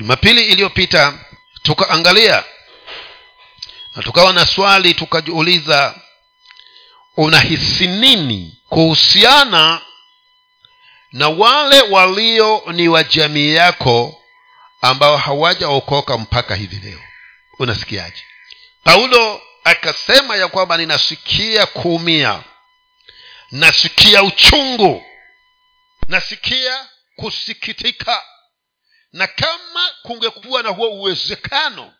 jumapili iliyopita tukaangalia na tukawa na swali tukajiuliza unahisi nini kuhusiana na wale walio ni wa jamii yako ambao hawajaokoka mpaka hivi leo? Unasikiaje? Paulo akasema ya kwamba ninasikia kuumia nasikia uchungu nasikia kusikitika na kama kungekuwa na huo uwezekano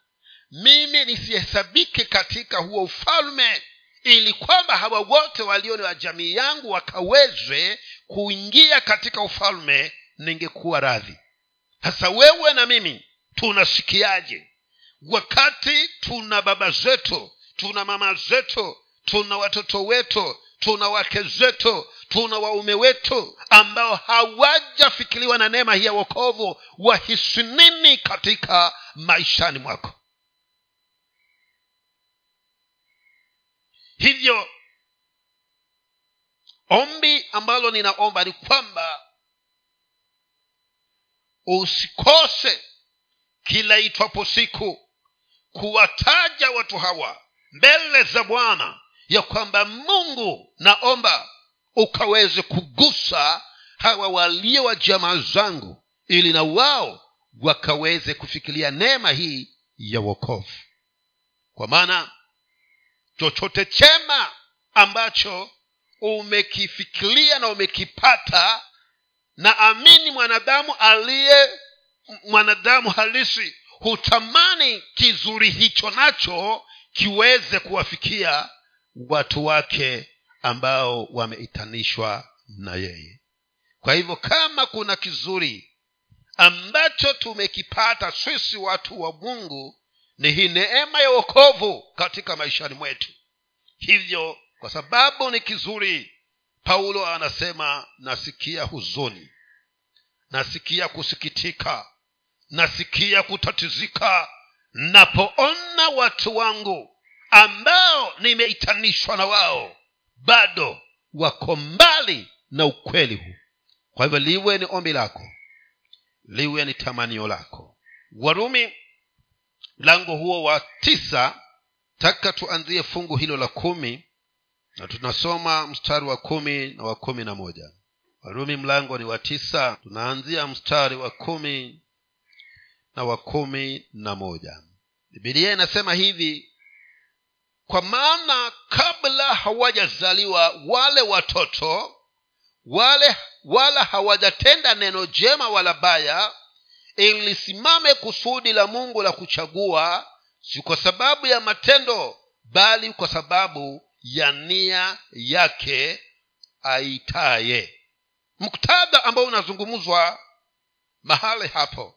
mimi nisihesabike katika huo ufalme ili kwamba hawa wote walio wa jamii yangu wakawezwe kuingia katika ufalme ningekuwa radhi. Sasa wewe na mimi tunasikiaje? Wakati tuna baba zetu tuna mama zetu tuna watoto wetu tuna wake zetu tuna waume wetu ambao hawajafikiriwa na neema hii ya wokovu wahisi nini katika maishani mwako. Hivyo ombi ambalo ninaomba ni kwamba usikose kila itwapo siku kuwataja watu hawa mbele za bwana ya kwamba mungu naomba ukaweze kugusa hawa walio wa jamaa zangu ili na wao wakaweze kufikiria neema hii ya wokovu. Kwa maana chochote chema ambacho umekifikiria na umekipata na amini mwanadamu aliye mwanadamu halisi hutamani kizuri hicho nacho kiweze kuwafikia watu wake ambao wameitanishwa na yeye. Kwa hivyo kama kuna kizuri ambacho tumekipata sisi watu wa mungu ni hii neema ya wokovu katika maishani mwetu. Hivyo kwa sababu ni kizuri paulo anasema nasikia huzuni nasikia kusikitika nasikia kutatizika napoona watu wangu ambao nimeitanishwa na wao bado wako mbali na ukweli huu. Kwa hivyo liwe ni ombi lako liwe ni tamanio lako. Warumi mlango huo wa tisa taka tuanzie fungu hilo la kumi na tunasoma mstari wa kumi na wa kumi na moja. Warumi mlango ni wa tisa tunaanzia mstari wa kumi na wa kumi na moja. Bibilia inasema hivi kwa maana kabla hawajazaliwa wale watoto wale wala hawajatenda neno jema wala baya ilisimame kusudi la mungu la kuchagua si kwa sababu ya matendo bali kwa sababu ya nia yake aitaye. Muktadha ambao unazungumzwa mahali hapo.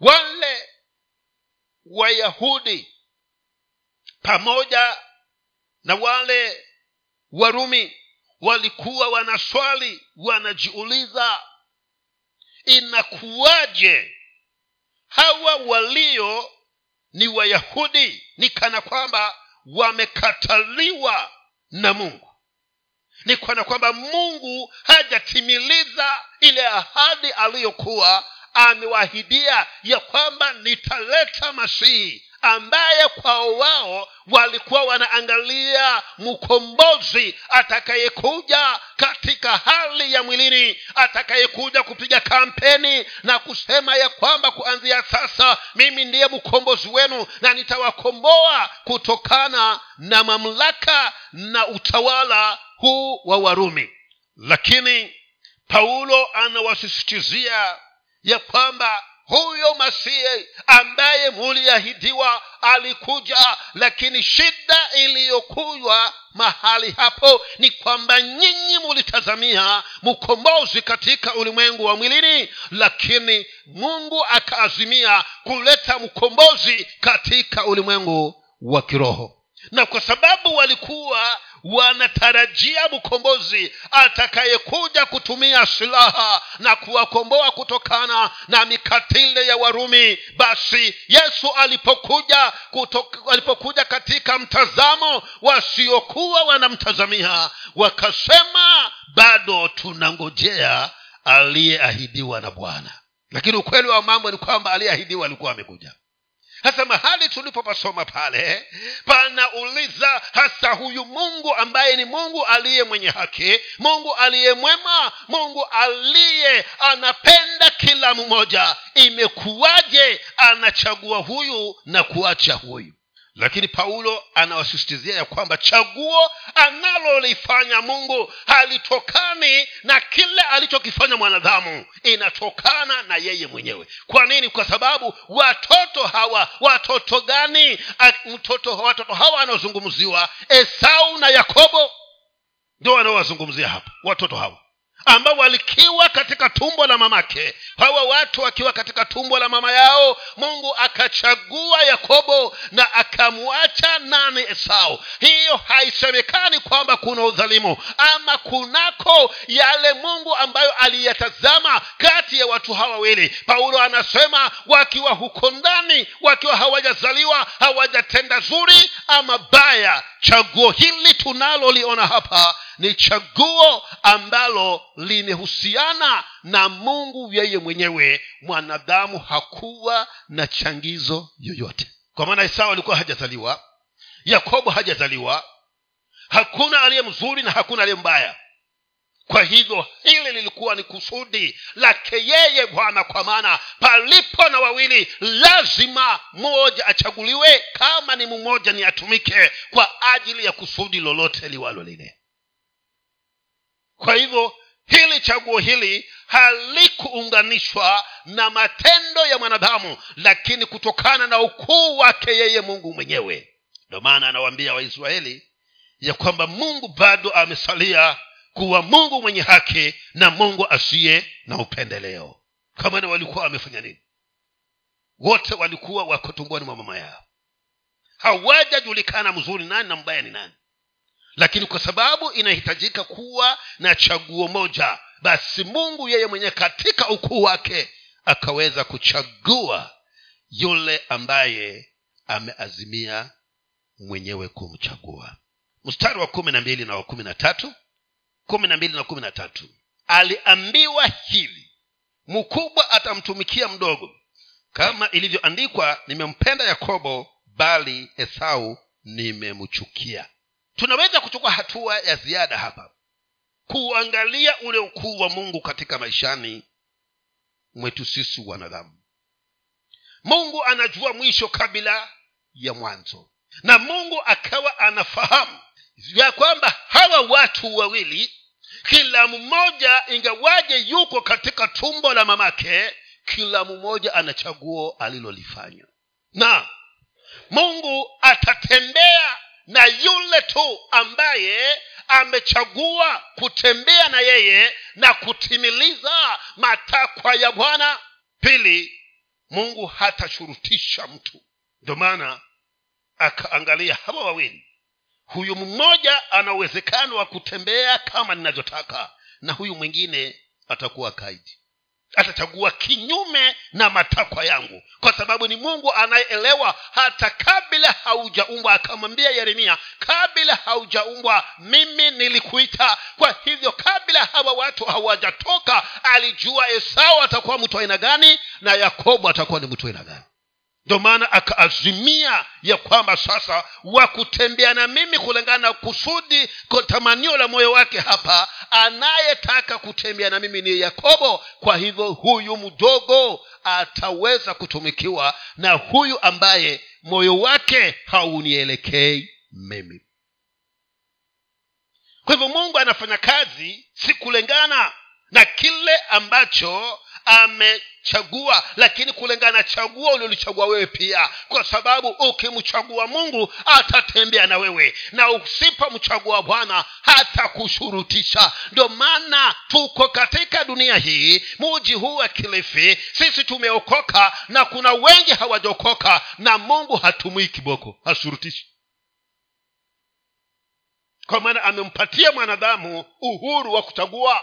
Wale wayahudi pamoja na wale warumi walikuwa wanaswali wanajiuliza inakuwaje hawa walio ni wayahudi ni kana kwamba wamekataliwa na mungu? Ni kana kwamba mungu hajatimiliza ile ahadi aliyokuwa amewahidia ya kwamba nitaleta masihi ambaye kwao wao walikuwa wanaangalia mkombozi atakayekuja katika hali ya mwilini atakayekuja kupiga kampeni na kusema ya kwamba kuanzia sasa mimi ndiye mkombozi wenu na nitawakomboa kutokana na mamlaka na utawala huu wa warumi. Lakini paulo anawasisitizia ya kwamba huyo masihi ambaye muliahidiwa alikuja lakini shida iliyokuywa mahali hapo ni kwamba nyinyi mulitazamia mkombozi katika ulimwengu wa mwilini lakini mungu akaazimia kuleta mkombozi katika ulimwengu wa kiroho na kwa sababu walikuwa wanatarajia mkombozi atakayekuja kutumia silaha na kuwakomboa kutokana na mikatile ya warumi basi yesu alipokuja kutok, alipokuja katika mtazamo wasiokuwa wanamtazamia wakasema bado tunangojea aliyeahidiwa na bwana. Lakini ukweli wa mambo ni kwamba aliyeahidiwa alikuwa amekuja hasa mahali tulipopasoma pale panauliza hasa huyu mungu ambaye ni mungu aliye mwenye haki mungu aliye mwema mungu aliye anapenda kila mmoja. Imekuwaje anachagua huyu na kuacha huyu lakini paulo anawasisitizia ya kwamba chaguo analolifanya mungu halitokani na kile alichokifanya mwanadamu. Inatokana na yeye mwenyewe. Kwa nini? Kwa sababu watoto hawa watoto gani? Mtoto watoto hawa wanaozungumziwa esau na yakobo ndio wanaowazungumzia hapa watoto hawa ambao walikiwa katika tumbo la mamake. Hawa watu wakiwa katika tumbo la mama yao mungu akachagua yakobo na akamwacha nani esau. Hiyo haisemekani kwamba kuna udhalimu ama kunako yale mungu ambayo aliyatazama kati ya watu hawa wawili. Paulo anasema wakiwa huko ndani wakiwa hawajazaliwa hawajatenda zuri ama baya chaguo hili tunaloliona hapa ni chaguo ambalo limehusiana na mungu yeye mwenyewe. Mwanadamu hakuwa na changizo yoyote. Kwa maana esau alikuwa hajazaliwa yakobo hajazaliwa hakuna aliye mzuri na hakuna aliye mbaya. Kwa hivyo hili lilikuwa ni kusudi lake yeye bwana kwa maana palipo na wawili lazima mmoja achaguliwe. Kama ni mmoja ni atumike kwa ajili ya kusudi lolote liwalo lile kwa hivyo hili chaguo hili halikuunganishwa na matendo ya mwanadamu lakini kutokana na ukuu wake yeye mungu mwenyewe. Ndio maana anawaambia waisraeli ya kwamba mungu bado amesalia kuwa mungu mwenye haki na mungu asiye na upendeleo. Kamana walikuwa wamefanya nini? Wote walikuwa wako tumboni mwa mama yao. Hawajajulikana mzuri nani na mbaya ni nani lakini kwa sababu inahitajika kuwa na chaguo moja basi mungu yeye mwenyewe katika ukuu wake akaweza kuchagua yule ambaye ameazimia mwenyewe kumchagua. Mstari wa kumi na mbili na wa kumi na tatu. Kumi na mbili na kumi na tatu. Aliambiwa hivi mkubwa atamtumikia mdogo. Kama ilivyoandikwa nimempenda yakobo bali esau nimemchukia tunaweza kuchukua hatua ya ziada hapa. Kuangalia ule ukuu wa mungu katika maishani mwetu sisi wanadamu. Mungu anajua mwisho kabla ya mwanzo. Na mungu akawa anafahamu ya kwamba hawa watu wawili kila mmoja ingawaje yuko katika tumbo la mamake kila mmoja ana chaguo alilolifanya. Na mungu atatembea na yule tu ambaye amechagua kutembea na yeye na kutimiliza matakwa ya bwana. Pili mungu hatashurutisha mtu. Ndio maana akaangalia hawa wawili. Huyu mmoja ana uwezekano wa kutembea kama ninavyotaka na huyu mwingine atakuwa kaidi atachagua kinyume na matakwa yangu kwa sababu ni mungu anayeelewa hata kabla haujaumbwa. Akamwambia yeremia kabla haujaumbwa mimi nilikuita. Kwa hivyo kabla hawa watu hawajatoka alijua esau atakuwa mtu aina gani na yakobo atakuwa ni mtu aina gani ndio maana akaazimia ya kwamba sasa wakutembea na mimi kulingana na kusudi tamanio la moyo wake hapa anayetaka kutembea na mimi ni yakobo. Kwa hivyo huyu mdogo ataweza kutumikiwa na huyu ambaye moyo wake haunielekei mimi. Kwa hivyo mungu anafanya kazi si kulingana na kile ambacho amechagua lakini kulingana na chaguo uliolichagua wewe pia. Kwa sababu ukimchagua mungu atatembea na wewe. Na usipomchagua bwana hatakushurutisha. Ndio maana tuko katika dunia hii muji huu wa kilifi sisi tumeokoka na kuna wengi hawajaokoka na mungu hatumii kiboko hashurutishi. Kwa maana amempatia mwanadamu uhuru wa kuchagua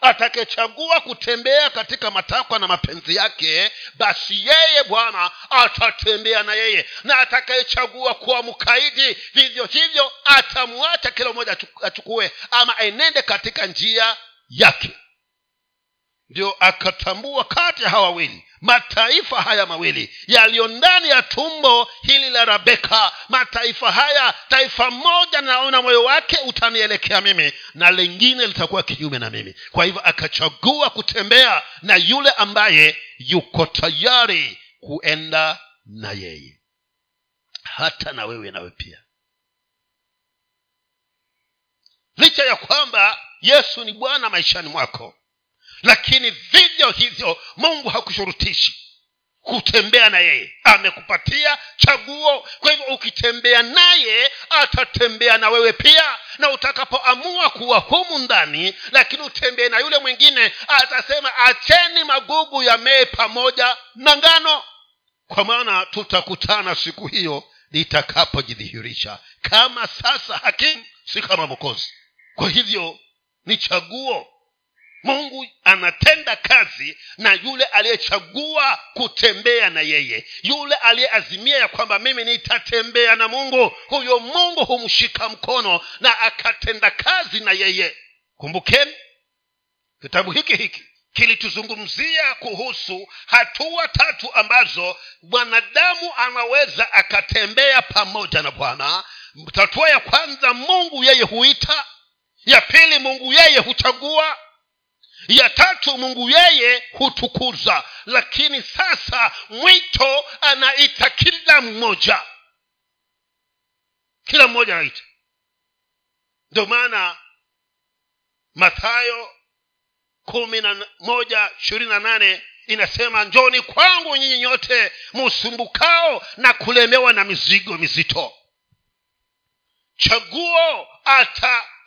atakechagua kutembea katika matakwa na mapenzi yake basi yeye bwana atatembea na yeye. Na atakayechagua kuwa mkaidi vivyo hivyo atamwacha kila mmoja achukue ama enende katika njia yake ndio akatambua kati ya hawa wawili mataifa haya mawili yaliyo ndani ya tumbo hili la rabeka mataifa haya taifa moja naona moyo wake utanielekea mimi na lingine litakuwa kinyume na mimi. Kwa hivyo akachagua kutembea na yule ambaye yuko tayari kuenda na yeye. Hata na wewe nawe pia. Licha ya kwamba yesu ni bwana maishani mwako lakini vivyo hivyo mungu hakushurutishi kutembea na yeye. Amekupatia chaguo. Kwa hivyo ukitembea naye atatembea na wewe pia. Na utakapoamua kuwa humu ndani lakini utembee na yule mwingine atasema acheni magugu yamee pamoja na ngano. Kwa maana tutakutana siku hiyo litakapojidhihirisha kama sasa hakimu si kama mokozi kwa hivyo ni chaguo mungu anatenda kazi na yule aliyechagua kutembea na yeye. Yule aliyeazimia ya kwamba mimi nitatembea na mungu huyo mungu humshika mkono na akatenda kazi na yeye. Kumbukeni kitabu hiki hiki kilituzungumzia kuhusu hatua tatu ambazo mwanadamu anaweza akatembea pamoja na bwana. Hatua ya kwanza mungu yeye huita. Ya pili mungu yeye huchagua ya tatu mungu yeye hutukuza lakini sasa mwito anaita kila mmoja. Kila mmoja anaita. Ndio maana mathayo kumi na moja ishirini na nane inasema njoni kwangu nyinyi nyote musumbukao na kulemewa na mizigo mizito. Chaguo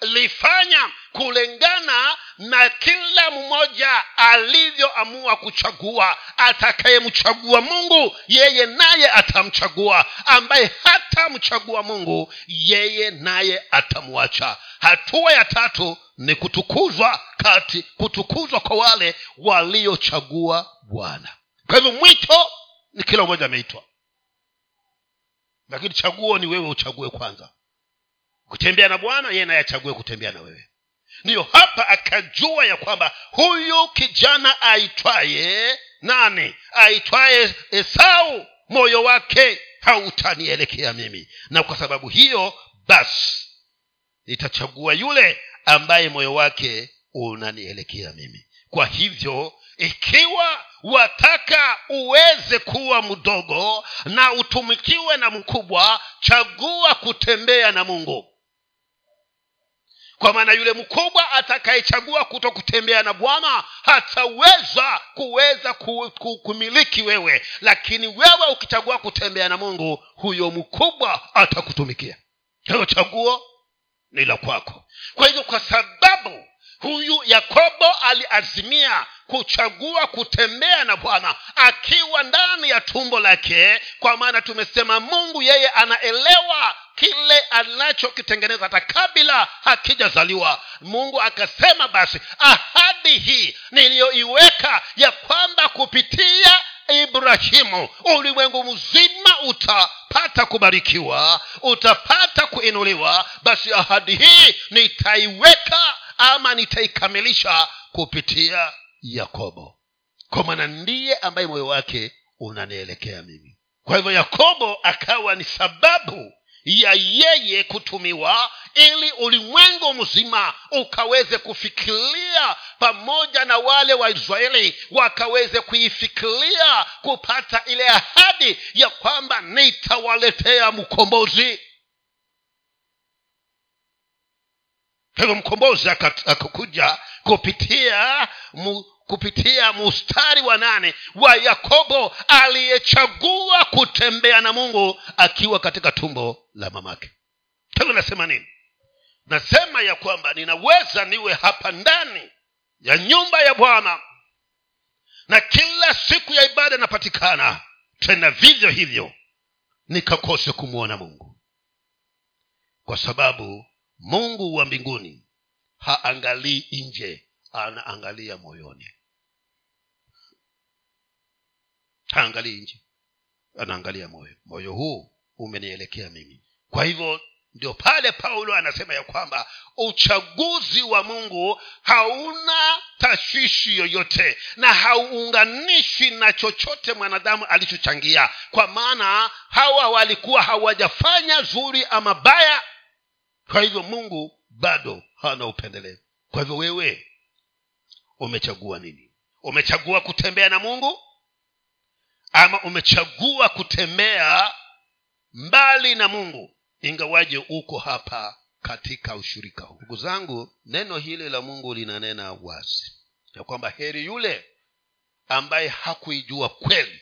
atalifanya kulingana na kila mmoja alivyoamua kuchagua. Atakayemchagua mungu yeye naye atamchagua. Ambaye hatamchagua mungu yeye naye atamwacha. Hatua ya tatu ni kutukuzwa kati kutukuzwa kwa wale waliochagua bwana. Kwa hivyo mwito ni kila mmoja ameitwa. Lakini chaguo ni wewe uchague kwanza kutembea na bwana yeye naye achague kutembea na wewe. Ndiyo hapa akajua ya kwamba huyu kijana aitwaye nani? Aitwaye esau moyo wake hautanielekea mimi. Na kwa sababu hiyo basi nitachagua yule ambaye moyo wake unanielekea mimi. Kwa hivyo ikiwa wataka uweze kuwa mdogo na utumikiwe na mkubwa chagua kutembea na mungu kwa maana yule mkubwa atakayechagua kuto kutembea na bwana hataweza kuweza ku, ku, kumiliki wewe. Lakini wewe ukichagua kutembea na mungu huyo mkubwa atakutumikia. Hilo chaguo ni la kwako. Kwa hivyo kwa sababu huyu yakobo aliazimia kuchagua kutembea na bwana akiwa ndani ya tumbo lake kwa maana tumesema mungu yeye anaelewa kile anachokitengeneza hata kabla hakijazaliwa. Mungu akasema basi ahadi hii niliyoiweka ya kwamba kupitia ibrahimu ulimwengu mzima utapata kubarikiwa utapata kuinuliwa basi ahadi hii nitaiweka ama nitaikamilisha kupitia yakobo. Kwa maana ndiye ambaye moyo wake unanielekea mimi. Kwa hivyo yakobo akawa ni sababu ya yeye kutumiwa ili ulimwengu mzima ukaweze kufikiria pamoja na wale waisraeli wakaweze kuifikiria kupata ile ahadi ya kwamba nitawaletea mkombozi. Hivyo mkombozi akakuja kupitia mu, kupitia mustari wa nane wa yakobo aliyechagua kutembea na mungu akiwa katika tumbo la mamake. Hivyo nasema nini? Nasema ya kwamba ninaweza niwe hapa ndani ya nyumba ya bwana na kila siku ya ibada inapatikana tena vivyo hivyo nikakose kumwona mungu. Kwa sababu mungu wa mbinguni haangalii nje anaangalia moyoni. Haangalii nje. Anaangalia moyo. Moyo huu umenielekea mimi. Kwa hivyo ndio pale paulo anasema ya kwamba uchaguzi wa mungu hauna tashwishi yoyote na hauunganishi na chochote mwanadamu alichochangia. Kwa maana hawa walikuwa hawajafanya zuri ama baya. Kwa hivyo mungu bado hana upendeleo. Kwa hivyo wewe umechagua nini? Umechagua kutembea na mungu? Ama umechagua kutembea mbali na mungu? Ingawaje uko hapa katika ushirika huu. Ndugu zangu neno hili la mungu linanena wazi. Ya kwamba heri yule ambaye hakuijua kweli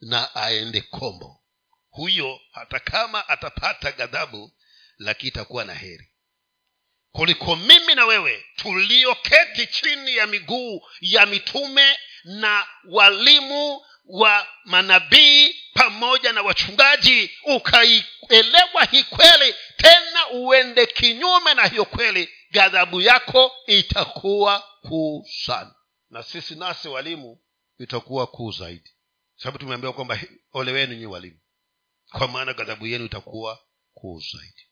na aende kombo. Huyo hata kama atapata ghadhabu lakini itakuwa na heri kuliko mimi na wewe tulioketi chini ya miguu ya mitume na walimu wa manabii pamoja na wachungaji. Ukaielewa hii kweli tena uende kinyume na hiyo kweli ghadhabu yako itakuwa kuu sana. Na sisi nasi walimu itakuwa kuu zaidi. Sababu tumeambiwa kwamba ole wenu nyi walimu kwa maana ghadhabu yenu itakuwa kuu zaidi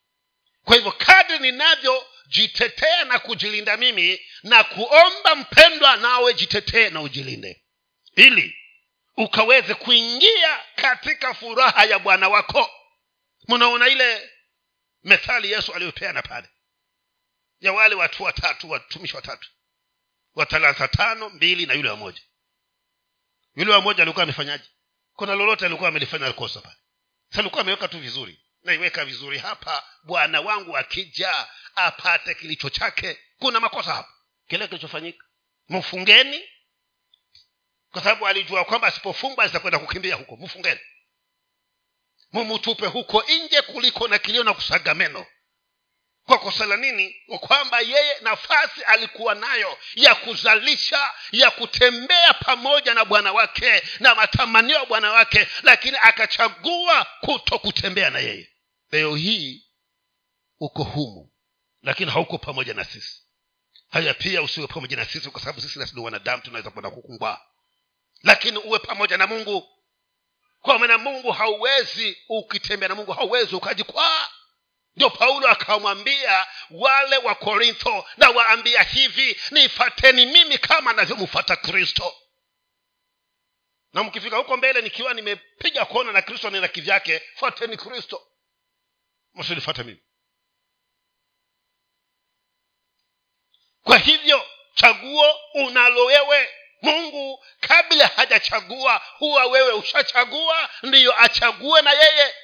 kwa hivyo kadri ninavyojitetea na kujilinda mimi na kuomba mpendwa nawe jitetee na ujilinde. Ili ukaweze kuingia katika furaha ya bwana wako. Mnaona ile methali yesu aliyopeana pale? Ya wale watu watatu watumishi watatu. Wa tano mbili na yule wamoja yule wamoja alikuwa amefanyaje? Kuna lolote alikuwa amelifanya kosa pale? Alikuwa ameweka tu vizuri naiweka vizuri hapa bwana wangu akija apate kilicho chake. Kuna makosa hapa. Kile kilichofanyika? Mfungeni. Kwa sababu alijua kwamba asipofungwa zitakwenda kukimbia huko. Mfungeni. Mumutupe huko nje kuliko na kilio na kusaga meno kwa kosa la nini? Kwamba yeye nafasi alikuwa nayo ya kuzalisha ya kutembea pamoja na bwana wake na matamanio ya bwana wake lakini akachagua kuto kutembea na yeye. Leo hii uko humu lakini hauko pamoja na sisi. Haya pia usiwe pamoja na sisi kwa sababu sisi nasi ni wanadamu tunaweza kwenda kukumbwa. Lakini uwe pamoja na mungu. Kwa maana mungu hauwezi ukitembea na mungu hauwezi ukajikwaa ndio paulo akamwambia wale wa korintho na waambia hivi nifateni mimi kama navyomfata kristo. Na mkifika huko mbele nikiwa nimepiga kona na kristo nina kivyake fateni kristo. Msinifate mimi. Kwa hivyo chaguo unalo wewe. Mungu kabla hajachagua huwa wewe ushachagua ndiyo achague na yeye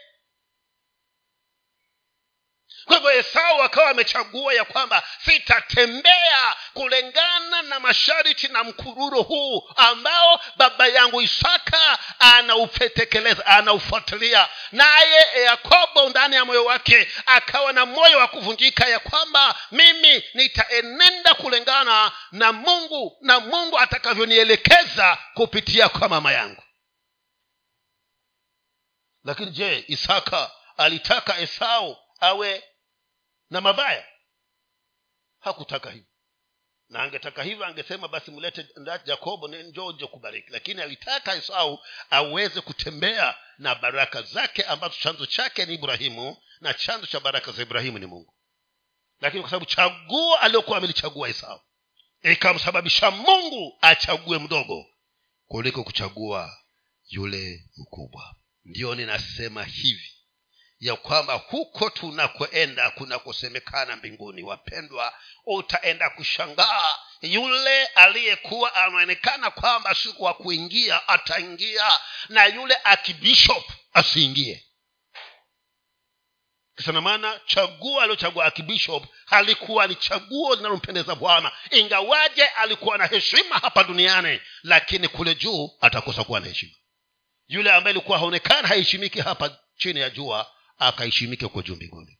kwa hivyo esau akawa amechagua ya kwamba sitatembea kulingana na masharti na mkururo huu ambao baba yangu isaka anaupetekeleza anaufuatilia. Naye yakobo ndani ya moyo wake akawa na moyo wa kuvunjika ya kwamba mimi nitaenenda kulingana na mungu na mungu atakavyonielekeza kupitia kwa mama yangu. Lakini je isaka alitaka esau awe na mabaya. Hakutaka hivyo. Na angetaka hivyo angesema basi mlete jakobo njoo nje kubariki. Lakini alitaka esau aweze kutembea na baraka zake ambazo chanzo chake ni ibrahimu na chanzo cha baraka za ibrahimu ni mungu. Lakini kwa sababu chaguo aliyokuwa amelichagua esau ikamsababisha mungu achague mdogo kuliko kuchagua yule mkubwa. Ndio ninasema hivi ya kwamba huko tunakoenda kunakosemekana mbinguni. Wapendwa utaenda kushangaa. Yule aliyekuwa anaonekana kwamba siku wa kuingia ataingia na yule akibishop asiingie. Kisana maana chaguo aliochagua akibishop halikuwa ni chaguo linalompendeza bwana. Ingawaje alikuwa na heshima hapa duniani lakini kule juu atakosa kuwa na heshima. Yule ambaye alikuwa haonekana haheshimiki hapa chini ya jua akaheshimike huko juu mbinguni.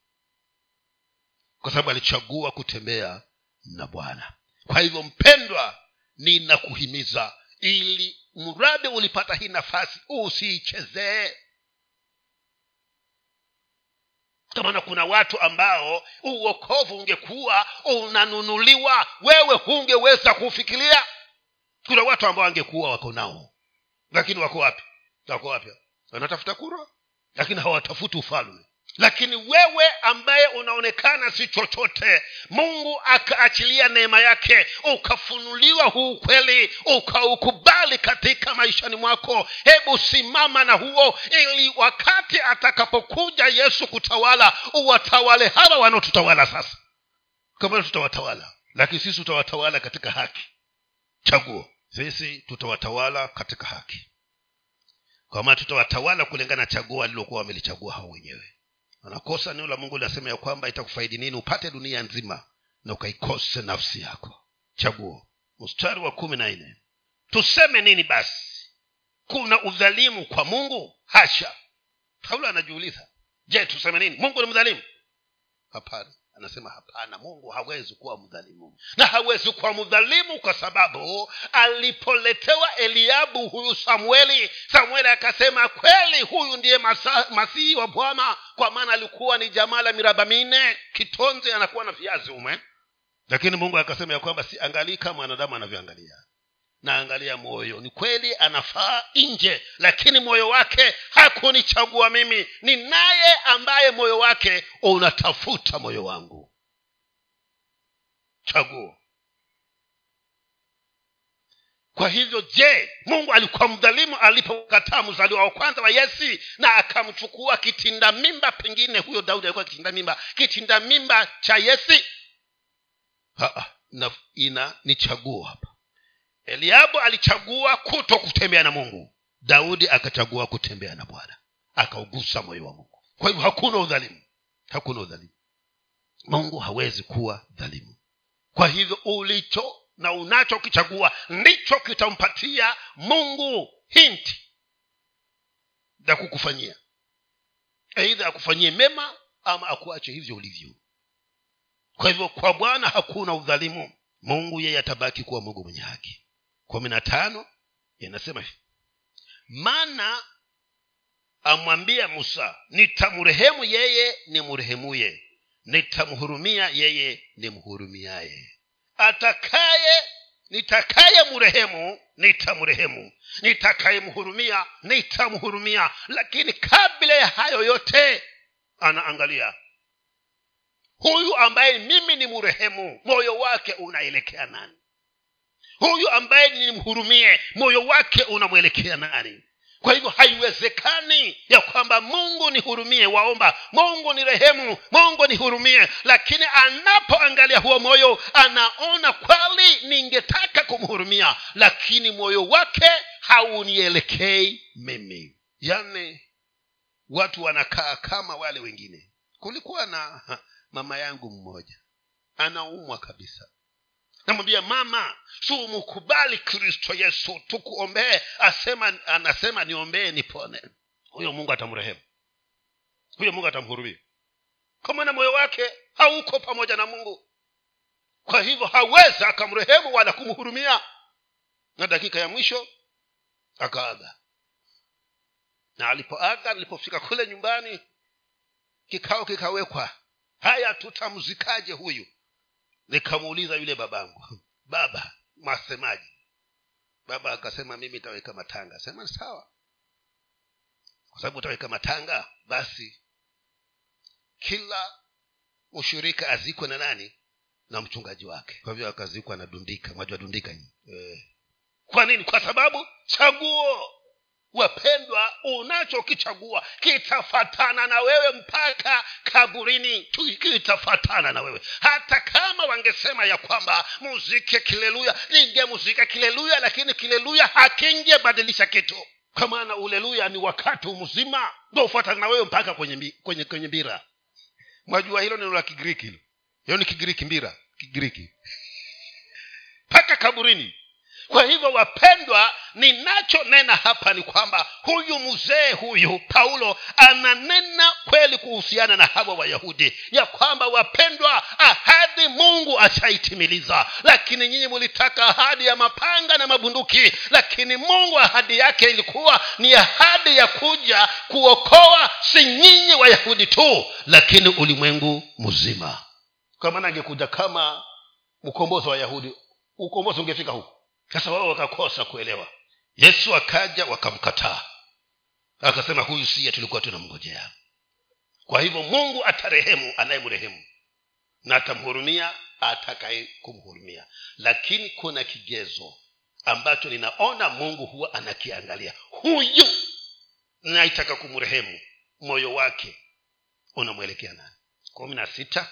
Kwa sababu alichagua kutembea na bwana. Kwa hivyo mpendwa ninakuhimiza ili mradi ulipata hii nafasi usiichezee. Kamana kuna watu ambao uokovu ungekuwa unanunuliwa wewe hungeweza kufikiria kuna watu ambao wangekuwa wako nao. Lakini wako wapi? Wako wapi? Wanatafuta kura lakini hawatafuti ufalme. Lakini wewe ambaye unaonekana si chochote mungu akaachilia neema yake ukafunuliwa huu ukweli ukaukubali katika maishani mwako hebu simama na huo ili wakati atakapokuja yesu kutawala uwatawale hawa wanaotutawala sasa. Kama tutawatawala lakini sisi tutawatawala katika haki. Chaguo sisi tutawatawala katika haki kwa maana tutawatawala kulingana na chaguo walilokuwa wamelichagua hao wenyewe. Wanakosa neno la mungu linasema ya kwamba itakufaidi nini upate dunia nzima na ukaikose nafsi yako. Chaguo. Mstari wa kumi na nne. Tuseme nini basi? Kuna udhalimu kwa mungu? Hasha. Paulo anajiuliza. Je tuseme nini? Mungu ni mdhalimu? Hapana anasema hapana mungu hawezi kuwa mdhalimu. Na hawezi kuwa mdhalimu kwa sababu alipoletewa eliabu huyu samueli samueli akasema kweli huyu ndiye masa, masihi wa bwana kwa maana alikuwa ni jamaa la miraba minne kitonze anakuwa na viazi ume lakini mungu akasema ya kwamba si angalii kama mwanadamu anavyoangalia naangalia moyo. Ni kweli anafaa nje lakini moyo wake hakunichagua mimi. Ni naye ambaye moyo wake unatafuta moyo wangu. Chaguo. Kwa hivyo je mungu alikuwa mdhalimu alipokataa mzaliwa wa kwanza wa yesi na akamchukua kitinda mimba? Pengine huyo daudi alikuwa kitinda mimba. Kitinda mimba cha yesi ha, na, ina ni chaguo hapa eliabu alichagua kuto kutembea na mungu. Daudi akachagua kutembea na bwana. Akaugusa moyo wa mungu. Kwa hivyo hakuna udhalimu. Hakuna udhalimu. Mungu hawezi kuwa dhalimu. Kwa hivyo ulicho na unachokichagua ndicho kitampatia mungu hinti za kukufanyia. Eidha akufanyie mema ama akuache hivyo ulivyo. Kwa hivyo kwa bwana hakuna udhalimu. Mungu yeye atabaki kuwa mungu mwenye haki kumi na tano inasema hivi. Maana amwambia musa nitamrehemu yeye nimrehemuye. Nitamhurumia yeye nimhurumiaye. Atakaye nitakaye mrehemu nitamrehemu. Nitakayemhurumia nitamhurumia. Lakini kabla ya hayo yote anaangalia huyu ambaye mimi ni mrehemu moyo wake unaelekea nani huyu ambaye nimhurumie moyo wake unamwelekea nani? Kwa hivyo haiwezekani ya kwamba mungu nihurumie waomba. Mungu ni rehemu mungu nihurumie. Lakini anapoangalia huo moyo anaona kweli ningetaka kumhurumia lakini moyo wake haunielekei mimi. Yani watu wanakaa kama wale wengine. Kulikuwa na mama yangu mmoja anaumwa kabisa namwambia mama su mkubali kristo yesu? Tukuombee. Asema anasema niombee nipone. Huyo mungu atamrehemu. Huyo mungu atamhurumia. Kwa maana moyo wake hauko pamoja na mungu. Kwa hivyo hawezi akamrehemu wala kumhurumia. Na dakika ya mwisho akaaga. Na alipoaga alipofika kule nyumbani kikao kikawekwa. Haya tutamzikaje huyu nikamuuliza yule babangu baba mwasemaji baba akasema mimi taweka matanga. Sema sawa. Kwa sababu utaweka matanga basi kila ushirika azikwe na nani? Na mchungaji wake. Kwa hivyo akazikwa na dundika mwajua dundika eh. kwa nini? Kwa sababu chaguo wapendwa unachokichagua kitafatana na wewe mpaka kaburini. Kitafatana na wewe. Hata kama wangesema ya kwamba muzike kileluya ningemuzika kileluya lakini kileluya hakingebadilisha kitu. Kwa maana uleluya ni wakati mzima ndo ufuatana na wewe mpaka kwenye, kwenye, kwenye mbira. Mwajua hilo neno la kigiriki? Hilo hiyo ni kigiriki mbira? Kigiriki. Mpaka kaburini kwa hivyo wapendwa ninachonena hapa ni kwamba huyu mzee huyu paulo ananena kweli kuhusiana na hawa wayahudi ya kwamba wapendwa ahadi mungu ashaitimiliza. Lakini nyinyi mulitaka ahadi ya mapanga na mabunduki. Lakini mungu ahadi yake ilikuwa ni ahadi ya kuja kuokoa si nyinyi wayahudi tu lakini ulimwengu mzima. Kwa maana angekuja kama mkombozi wa wayahudi ukombozi ungefika huku sasa wao wakakosa kuelewa. Yesu akaja wakamkataa. Akasema huyu siye tulikuwa tunamngojea. Kwa hivyo mungu atarehemu anayemrehemu. Na atamhurumia atakaye kumhurumia. Lakini kuna kigezo ambacho ninaona mungu huwa anakiangalia. Huyu naitaka kumrehemu. Moyo wake unamwelekea nani? Kumi na sita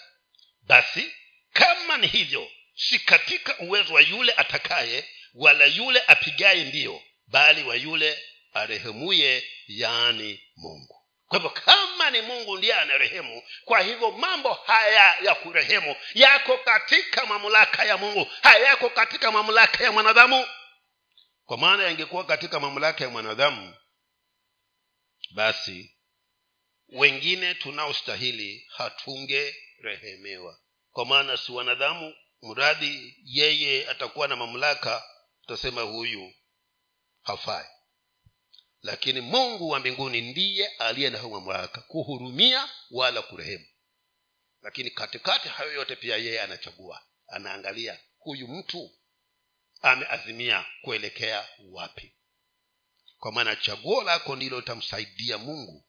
basi kama ni hivyo si katika uwezo wa yule atakaye wala yule apigaye mbio bali wa yule arehemuye yaani mungu. Kwa hivyo kama ni mungu ndiye anarehemu kwa hivyo mambo haya ya kurehemu yako katika mamlaka ya mungu hayako katika mamlaka ya mwanadamu. Kwa maana yangekuwa katika mamlaka ya mwanadamu basi wengine tunaostahili hatungerehemewa. Kwa maana si wanadamu mradhi yeye atakuwa na mamlaka tutasema huyu hafai. Lakini mungu wa mbinguni ndiye aliye na mamlaka kuhurumia wala kurehemu. Lakini katikati hayo yote pia yeye anachagua. Anaangalia huyu mtu ameazimia kuelekea wapi. Kwa maana chaguo lako ndilo litamsaidia mungu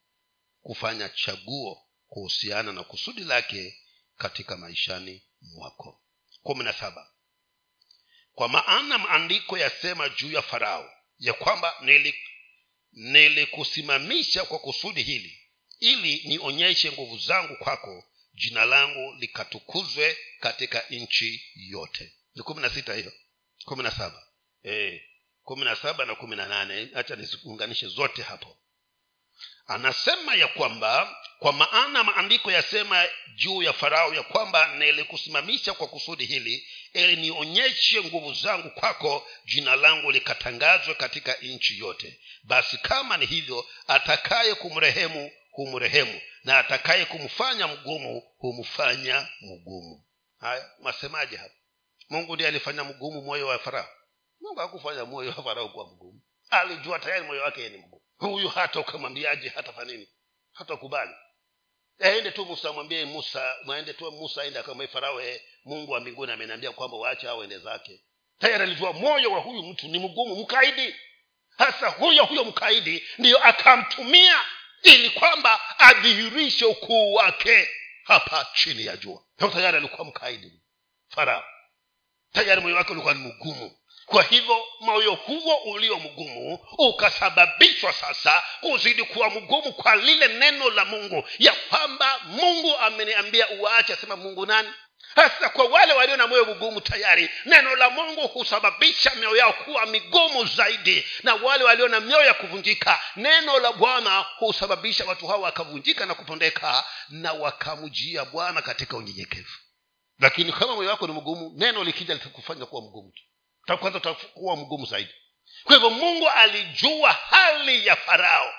kufanya chaguo kuhusiana na kusudi lake katika maishani mwako. kumi na saba kwa maana maandiko yasema juu ya farao ya kwamba nilikusimamisha kwa kusudi hili ili nionyeshe nguvu zangu kwako jina langu likatukuzwe katika nchi yote. Ni kumi na sita hiyo. Kumi na saba. E, kumi na saba na kumi na nane. Hacha niziunganishe zote hapo anasema ya kwamba kwa maana maandiko yasema juu ya farao ya kwamba nilikusimamisha kwa kusudi hili ili nionyeshe nguvu zangu kwako jina langu likatangazwe katika nchi yote. Basi kama ni hivyo atakaye kumrehemu humrehemu na atakaye kumfanya mgumu humfanya mgumu. Haya masemaje hapa? Mungu ndiye alifanya mgumu moyo wa farao. Mungu hakufanya moyo wa farao kuwa mgumu. Alijua tayari moyo wake ni mgumu huyu hata ukamwambiaje hata nini? Hatakubali. Aende tu musa amwambie musa mwende tu musa aende akamwambie farao e, mungu wa mbinguni ameniambia kwamba waache hao ende zake. Tayari alijua moyo wa huyu mtu ni mgumu mkaidi. Hasa huyo huyo mkaidi ndiyo akamtumia ili kwamba adhihirishe ukuu wake hapa chini ya jua. Tayari alikuwa mkaidi. Farao tayari moyo wake ulikuwa ni mgumu kwa hivyo moyo huo ulio mgumu ukasababishwa sasa kuzidi kuwa mgumu kwa lile neno la mungu ya kwamba mungu ameniambia uwaache asema mungu nani? Hasa kwa wale walio na moyo mgumu tayari neno la mungu husababisha mioyo yao kuwa migumu zaidi na wale walio na mioyo ya kuvunjika neno la bwana husababisha watu hao wakavunjika na kupondeka na wakamjia bwana katika unyenyekevu. Lakini kama moyo wako ni mgumu neno likija litakufanya kuwa mgumu tu kwanza utakuwa mgumu zaidi. Kwa hivyo mungu alijua hali ya farao.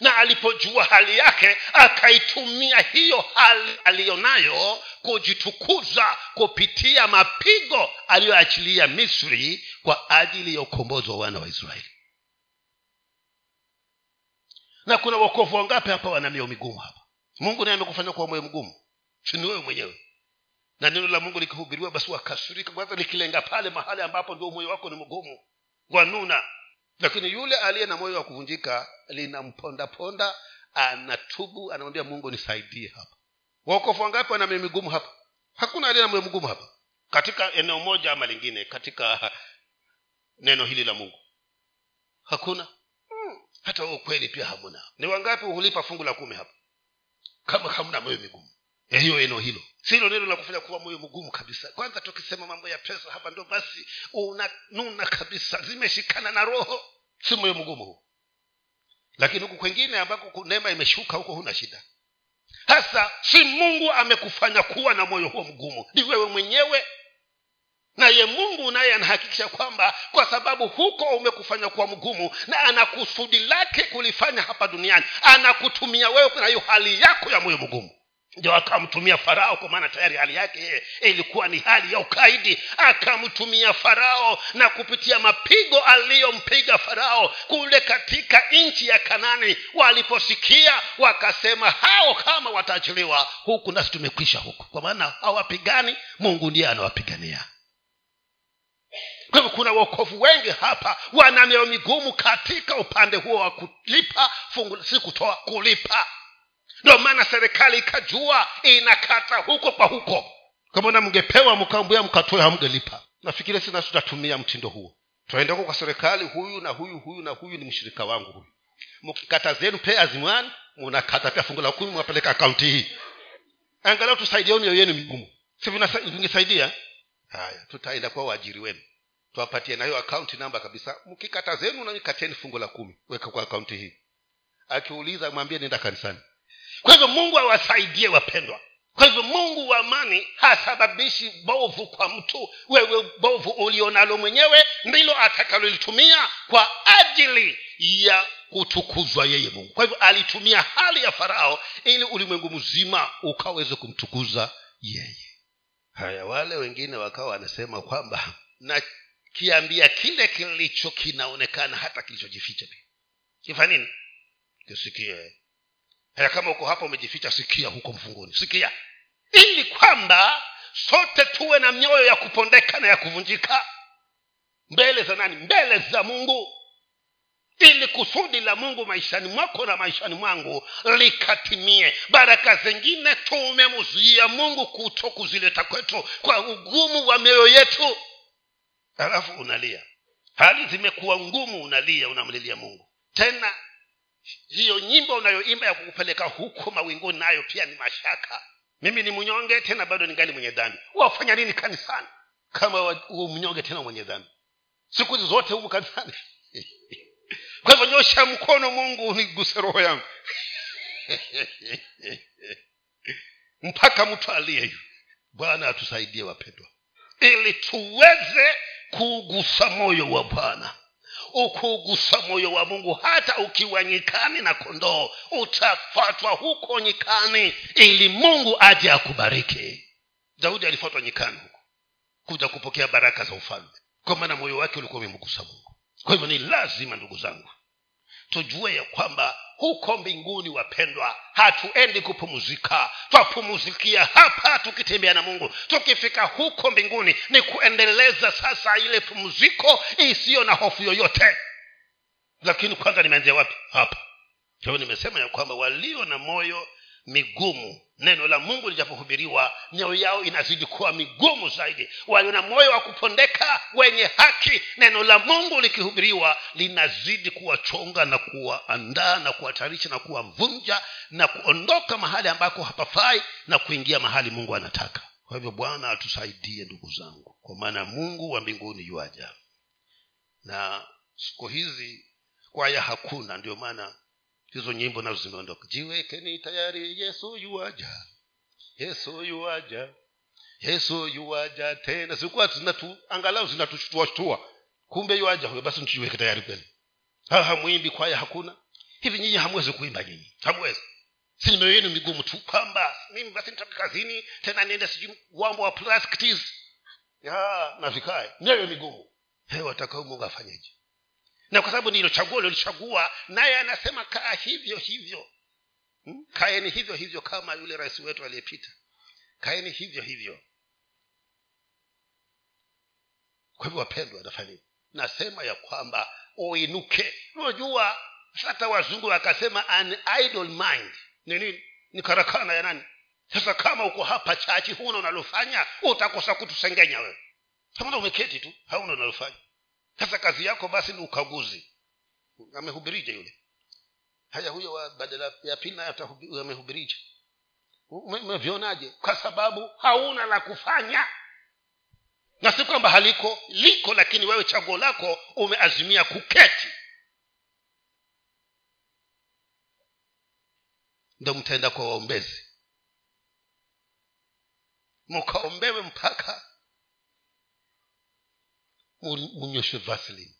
Na alipojua hali yake akaitumia hiyo hali aliyonayo kujitukuza kupitia mapigo aliyoachilia misri kwa ajili ya ukombozi wa wana wa israeli. Na kuna wokovu wangapi hapa wana migumu hapa? Mungu naye amekufanya kuwa moyo mgumu. Sini wewe mwenyewe na neno la mungu likihubiriwa basi wakasirika. Kwanza likilenga pale mahali ambapo ndio moyo wako ni mgumu wanuna lakini yule aliye na moyo wa kuvunjika linampondaponda anatubu anamwambia mungu nisaidie hapa. Waokofu wangapi wana mioyo migumu hapa? Hakuna aliye na moyo mgumu hapa. Katika eneo moja ama lingine katika neno hili la mungu. Hakuna. Hmm. hata ukweli pia hamuna. Ni wangapi hulipa fungu la kumi hapa? Kama hamna moyo migumu hiyo eneo hilo. Silo neno la kufanya kuwa moyo mgumu kabisa. Kwanza tukisema mambo ya pesa hapa ndo basi unanuna kabisa. Zimeshikana na roho. Si moyo mgumu huu lakini huku kwengine ambako neema imeshuka huko huna shida. Hasa si mungu amekufanya kuwa na moyo huo mgumu. Ni wewe mwenyewe. Naye mungu naye anahakikisha kwamba kwa sababu huko umekufanya kuwa mgumu na ana kusudi lake kulifanya hapa duniani anakutumia wewe na hiyo hali yako ya moyo mgumu ndio akamtumia farao kwa maana tayari hali yake ilikuwa ni hali ya ukaidi. Akamtumia farao na kupitia mapigo aliyompiga farao kule katika nchi ya kanani waliposikia wakasema hao kama wataachiliwa huku nasi tumekwisha huku. Kwa maana hawapigani mungu ndiye anawapigania. Kwa hivyo kuna wokovu wengi hapa wana mioyo migumu katika upande huo wa kulipa fungu si kutoa kulipa ndio maana serikali ikajua inakata huko kwa huko. Kamana mngepewa mkaambia mkatoe hamgelipa nafikiria sina tutatumia mtindo huo. Twaenda huko kwa serikali huyu na huyu huyu na huyu ni mshirika wangu huyu. Mkikata zenu pay as munakata pia fungu la kumi mwapeleka akaunti hii. Angalau tusaidieni mioyo yenu migumu. Sivingesaidia haya tutaenda kwa waajiri wenu. Twapatie nayo akaunti namba kabisa. Mkikata zenu nakateni fungu la kumi. Weka kwa akaunti hii. Akiuliza mwambie nenda kanisani kwa hivyo mungu awasaidie wapendwa. Kwa hivyo mungu wa amani hasababishi bovu kwa mtu. Wewe bovu ulionalo mwenyewe ndilo atakalolitumia kwa ajili ya kutukuzwa yeye mungu. Kwa hivyo alitumia hali ya farao ili ulimwengu mzima ukaweze kumtukuza yeye. Haya wale wengine wakawa wanasema kwamba nakiambia kile kilicho kinaonekana hata kilichojificha pia kifa nini? Kisikie haya kama uko hapa umejificha sikia huko mfunguni. Sikia. Ili kwamba sote tuwe na mioyo ya kupondeka na ya kuvunjika. Mbele za nani? Mbele za mungu. Ili kusudi la mungu maishani mwako na maishani mwangu likatimie. Baraka zingine tumemzuia mungu kuto kuzileta kwetu kwa ugumu wa mioyo yetu. Halafu unalia. Hali zimekuwa ngumu unalia unamlilia mungu. Tena hiyo nyimbo unayoimba ya kukupeleka huko mawinguni nayo pia ni mashaka. Mimi ni mnyonge tena bado ningali mwenye dhambi. Wafanya nini kanisani? Kama mnyonge tena mwenye dhambi. Siku zote humu kanisani. Kwa hivyo nyosha mkono mungu niguse roho yangu. Mpaka mtu aliye bwana atusaidie wapendwa. Ili tuweze kuugusa moyo wa bwana ukuugusa moyo wa mungu hata ukiwa nyikani na kondoo. Utafatwa huko nyikani ili mungu aje akubariki. Daudi alifuatwa nyikani huko kuja kupokea baraka za ufalme. Kwa maana moyo wake ulikuwa umemgusa mungu. Kwa hivyo ni lazima ndugu zangu tujue ya kwamba huko mbinguni wapendwa hatuendi kupumzika. Twapumzikia hapa tukitembea na mungu. Tukifika huko mbinguni ni kuendeleza sasa ile pumziko isiyo na hofu yoyote. Lakini kwanza nimeanzia wapi? Hapa. Kwa hiyo nimesema ya kwamba walio na moyo migumu. Neno la mungu lijapohubiriwa mioyo yao inazidi kuwa migumu zaidi. Walio na moyo wa kupondeka wenye haki neno la mungu likihubiriwa linazidi kuwachonga na kuwaandaa na kuwatarisha na kuwavunja na kuondoka mahali ambako hapafai na kuingia mahali mungu anataka. Kwa hivyo bwana atusaidie ndugu zangu kwa maana mungu wa mbinguni yuaja na siku hizi kwaya hakuna ndio maana hizo nyimbo nazo zimeondoka. Jiwekeni tayari yesu yuaja. Yesu yuaja. Yesu yuaja tena. Zilikuwa zinatu angalau zinatushtuashtua. Kumbe yuaja huyo. Basi tujiweke tayari kweli. Hamwimbi kwaya hakuna. Hivi nyinyi hamwezi kuimba nyinyi? Hamwezi. Si mioyo yenu migumu tu? Kwamba mimi basi nitoke kazini tena niende sijui wambo wa plastics na vikae. Mioyo migumu. He watakao afanyeje na kwa sababu ndilo chaguo lilichagua naye anasema kaa hivyo hivyo. Hmm? kaeni hivyo hivyo kama yule rais wetu aliyepita. Kaeni hivyo hivyo. Kwa hivyo wapendwa nafanya nasema ya kwamba uinuke. Unajua hata wazungu akasema an idle mind. Ni nini? Ni karakana ya nani? Sasa kama uko hapa chachi huna unalofanya utakosa kutusengenya wewe. Samana umeketi tu hauna unalofanya sasa kazi yako basi ni ukaguzi. Amehubirije yule? Haya huyo badala ya pili naye amehubirije? Umevionaje? Kwa sababu hauna la kufanya. Na si kwamba haliko liko lakini wewe chaguo lako umeazimia kuketi. Ndo mtaenda kwa waombezi. Mkaombewe mpaka munyoshwe vaseline.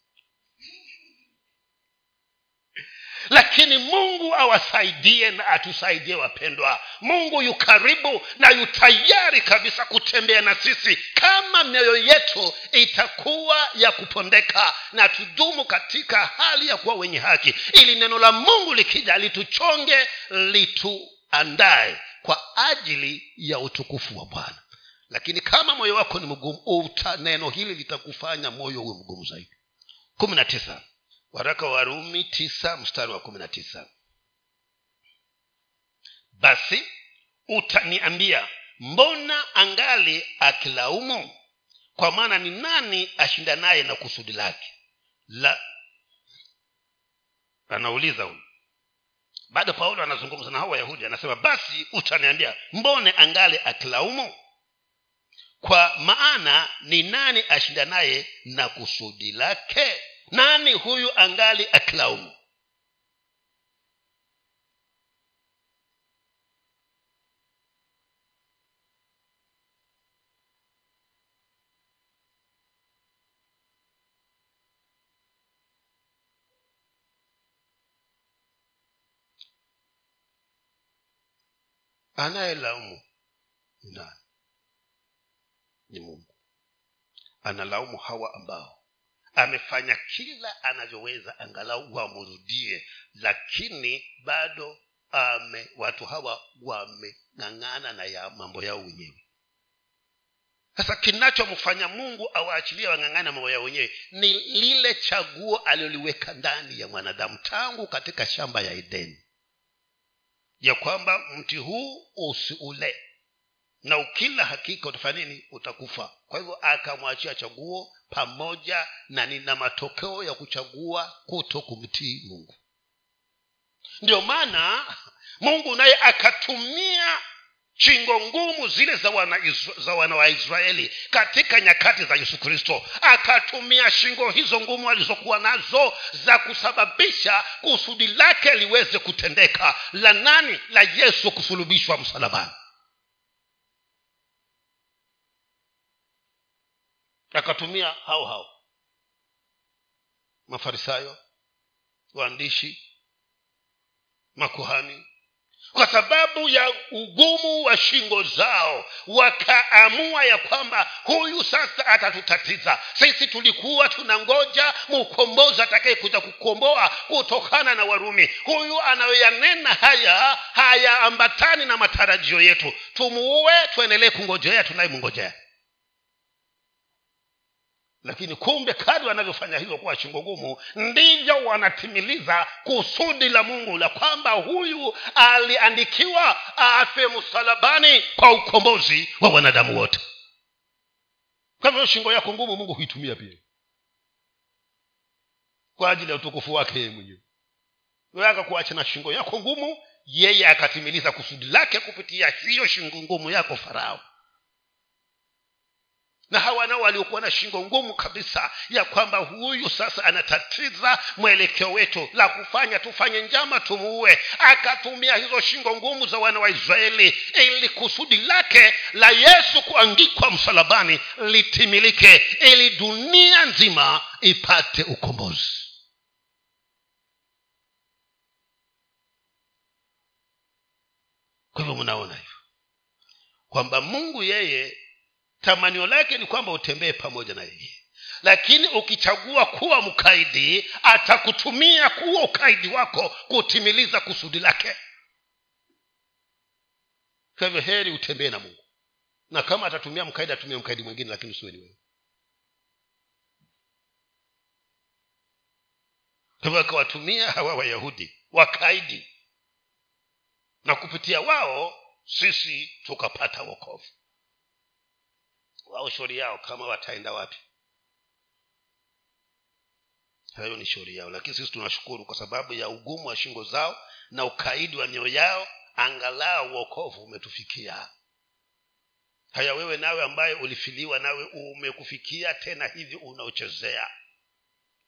Lakini mungu awasaidie na atusaidie wapendwa. Mungu yu karibu na yu tayari kabisa kutembea na sisi. Kama mioyo yetu itakuwa ya kupondeka na tudumu katika hali ya kuwa wenye haki. Ili neno la mungu likija lituchonge lituandae kwa ajili ya utukufu wa bwana lakini kama moyo wako ni mgumu uta neno hili litakufanya moyo uwe mgumu zaidi. Kumi na tisa. Waraka wa rumi tisa mstari wa kumi na tisa. Basi utaniambia mbona angali akilaumu? Kwa maana ni nani ashindanaye na kusudi lake? La anauliza huyu. Bado paulo anazungumza na hao wayahudi anasema basi utaniambia mbone angali akilaumu kwa maana ni nani ashindanaye na kusudi lake? Nani huyu angali akilaumu anayelaumu nani ni mungu. Analaumu hawa ambao amefanya kila anavyoweza angalau wamrudie lakini bado ame watu hawa wameng'ang'ana na ya mambo yao wenyewe. Sasa kinachomfanya mungu awaachilie wang'ang'ana mambo yao wenyewe ni lile chaguo aliloliweka ndani ya mwanadamu tangu katika shamba ya edeni. Ya kwamba mti huu usiule na ukila hakika utafanya nini? Utakufa. Kwa hivyo akamwachia chaguo pamoja na nina matokeo ya kuchagua kuto kumtii mungu. Ndio maana mungu naye akatumia shingo ngumu zile za wana, za wana wa israeli katika nyakati za yesu kristo. Akatumia shingo hizo ngumu alizokuwa nazo za kusababisha kusudi lake liweze kutendeka. La nani? La yesu kusulubishwa msalabani akatumia hao hao. Mafarisayo waandishi makuhani. Kwa sababu ya ugumu wa shingo zao wakaamua ya kwamba huyu sasa atatutatiza. Sisi tulikuwa tunangoja mkombozi atakayekuja kukomboa kutokana na warumi. Huyu anayoyanena haya hayaambatani na matarajio yetu. Tumuue tuendelee kungojea tunayemngojea lakini kumbe kadri wanavyofanya hivyo kuwa shingo ngumu ndivyo wanatimiliza kusudi la mungu la kwamba huyu aliandikiwa afe msalabani kwa ukombozi wa wanadamu wote. Kwa hivyo shingo yako ngumu mungu huitumia pia. Kwa ajili ya utukufu wake yeye mwenyewe. Akakuacha na shingo yako ngumu? Yeye akatimiliza kusudi lake kupitia hiyo shingo ngumu yako farao na hawa nao waliokuwa na shingo ngumu kabisa ya kwamba huyu sasa anatatiza mwelekeo wetu la kufanya tufanye njama tumuue. Akatumia hizo shingo ngumu za wana wa israeli ili kusudi lake la yesu kuangikwa msalabani litimilike ili dunia nzima ipate ukombozi. Kwa hivyo mnaona hivyo kwamba mungu yeye tamanio lake ni kwamba utembee pamoja na yeye. Lakini ukichagua kuwa mkaidi atakutumia kuwa ukaidi wako kutimiliza kusudi lake. Kwa hivyo heri utembee na mungu. Na kama atatumia mkaidi atumie mkaidi mwingine lakini usiwe ni wewe. Hivyo akawatumia hawa wayahudi wakaidi. Na kupitia wao sisi tukapata wokovu wao shauri yao kama wataenda wapi? Hayo ni shauri yao lakini sisi tunashukuru kwa sababu ya ugumu wa shingo zao na ukaidi wa mioyo yao angalau uokovu umetufikia. Haya wewe nawe ambaye ulifiliwa nawe umekufikia tena hivi unaochezea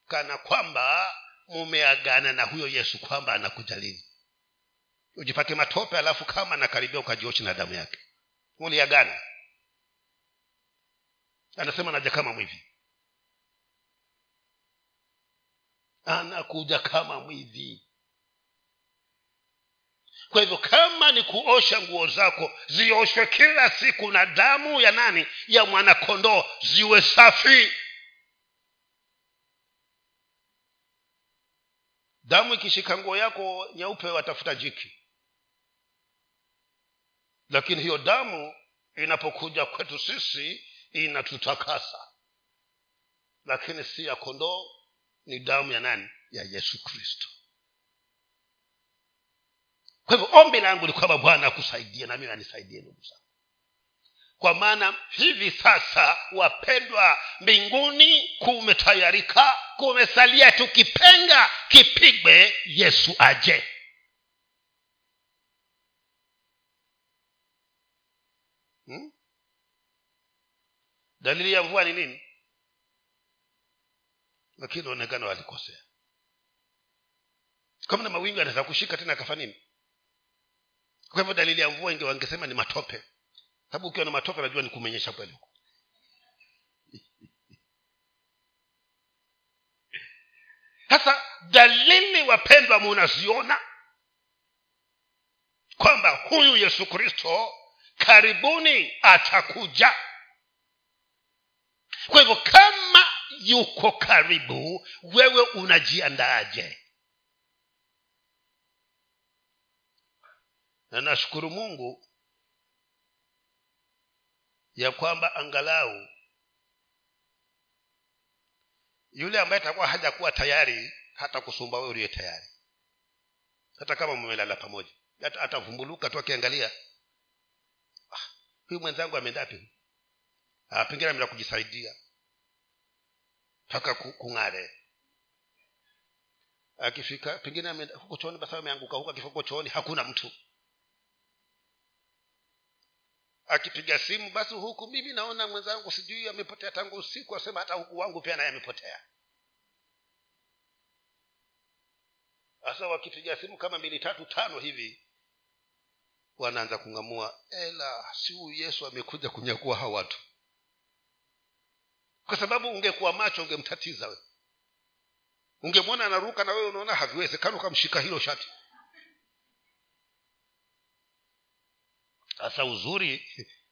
kana kwamba mumeagana na huyo yesu kwamba anakujalini ujipake matope alafu kama anakaribia ukajiochi na damu yake. Muliagana anasema anaja kama mwivi. Anakuja kama mwivi. Kwa hivyo kama ni kuosha nguo zako zioshwe kila siku na damu ya nani? Ya mwanakondoo ziwe safi. Damu ikishika nguo yako nyeupe watafuta jiki. Lakini hiyo damu inapokuja kwetu sisi inatutakasa. Lakini si ya kondoo ni damu ya nani? Ya yesu kristo. Kwa hivyo ombi langu ni kwamba bwana akusaidie na mimi anisaidie ndugu zangu. Kwa maana hivi sasa wapendwa mbinguni kumetayarika kumesalia tukipenga kipigwe yesu aje. Hmm? Dalili ya mvua ni nini? Lakini inaonekana walikosea. Kama na mawingu anaweza kushika tena akafa nini? Kwa hivyo dalili ya mvua inge wangesema ni matope. Sababu ukiwa na matope najua ni kumenyesha kweli. Huko sasa dalili wapendwa munaziona kwamba huyu yesu kristo karibuni atakuja kwa hivyo kama yuko karibu wewe unajiandaaje? Na nashukuru mungu ya kwamba angalau yule ambaye atakuwa hajakuwa tayari hata kusumba wewe uliye tayari. Hata kama mmelala pamoja. Atavumbuluka tu akiangalia. Ah, huyu mwenzangu amendapi ah, pengine amela kujisaidia mpaka kung'are. Akifika pengine huko chooni basi ameanguka huko akifika huko chooni hakuna mtu. Akipiga simu basi huku mimi naona mwenzangu sijui amepotea tangu usiku asema hata huku wangu pia naye amepotea. Sasa wakipiga simu kama mbili tatu tano hivi wanaanza kung'amua ela si huyu yesu amekuja kunyakua hawa watu kwa sababu ungekuwa macho ungemtatiza we ungemwona anaruka na wewe unaona haviwezekani ukamshika hilo shati. Sasa uzuri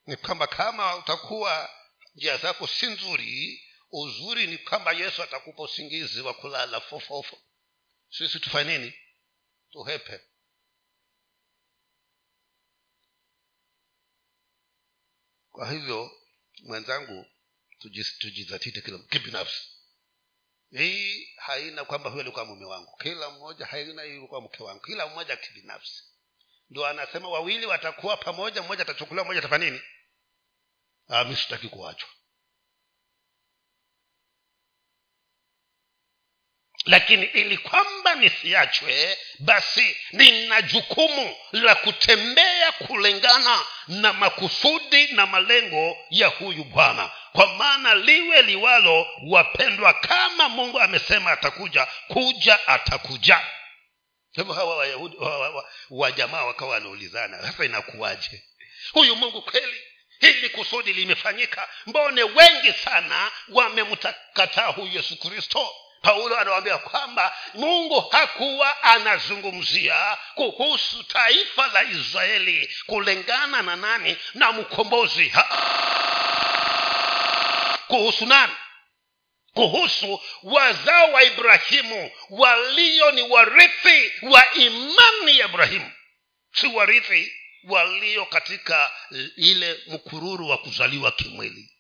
ni kwamba kama utakuwa njia zako si nzuri uzuri ni kwamba yesu atakupa usingizi wa kulala fofofo sisi tufanye nini? Tuhepe. Kwa hivyo mwenzangu tujizatite kila kibinafsi. Hii haina kwamba huyo alikuwa mume wangu. Kila mmoja haina ilikuwa mke wangu. Kila mmoja kibinafsi. Ndio anasema wawili watakuwa pamoja mmoja atachukuliwa mmoja atafanya nini? Ah, mi sitaki kuachwa lakini ili kwamba nisiachwe basi nina jukumu la kutembea kulingana na makusudi na malengo ya huyu bwana. Kwa maana liwe liwalo wapendwa kama mungu amesema atakuja kuja atakuja. Hivyo hawa wayahudi wajamaa wakawa wanaulizana sasa inakuwaje? Huyu mungu kweli? Hili kusudi limefanyika? Mbone wengi sana wamemtakataa huyu yesu kristo paulo anawambia kwamba mungu hakuwa anazungumzia kuhusu taifa la israeli kulingana na nani? Na mkombozi. Kuhusu nani? Kuhusu wazao wa ibrahimu walio ni warithi wa imani ya ibrahimu. Si warithi walio katika ile mkururu wa kuzaliwa kimwili.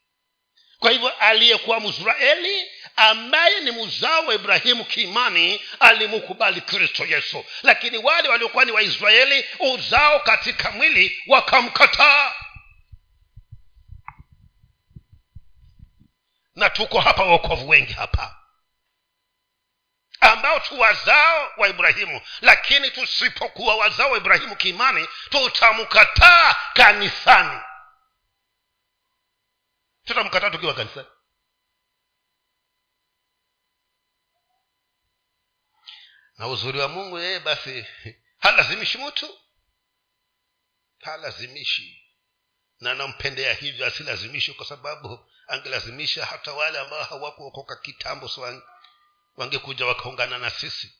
Kwa hivyo aliyekuwa mwisraeli ambaye ni mzao wa ibrahimu kiimani alimkubali kristo yesu. Lakini wale waliokuwa ni waisraeli uzao katika mwili wakamkataa. Na tuko hapa waokovu wengi hapa ambao tu wazao wa ibrahimu. Lakini tusipokuwa wazao wa ibrahimu kiimani tutamkataa kanisani. Tutamkataa tukiwa kanisani na uzuri wa mungu yeye basi halazimishi mtu. Halazimishi. Na nampendea hivyo asilazimishi kwa sababu angelazimisha hata wale ambao hawakuokoka kitambo so wangekuja wakaungana na sisi.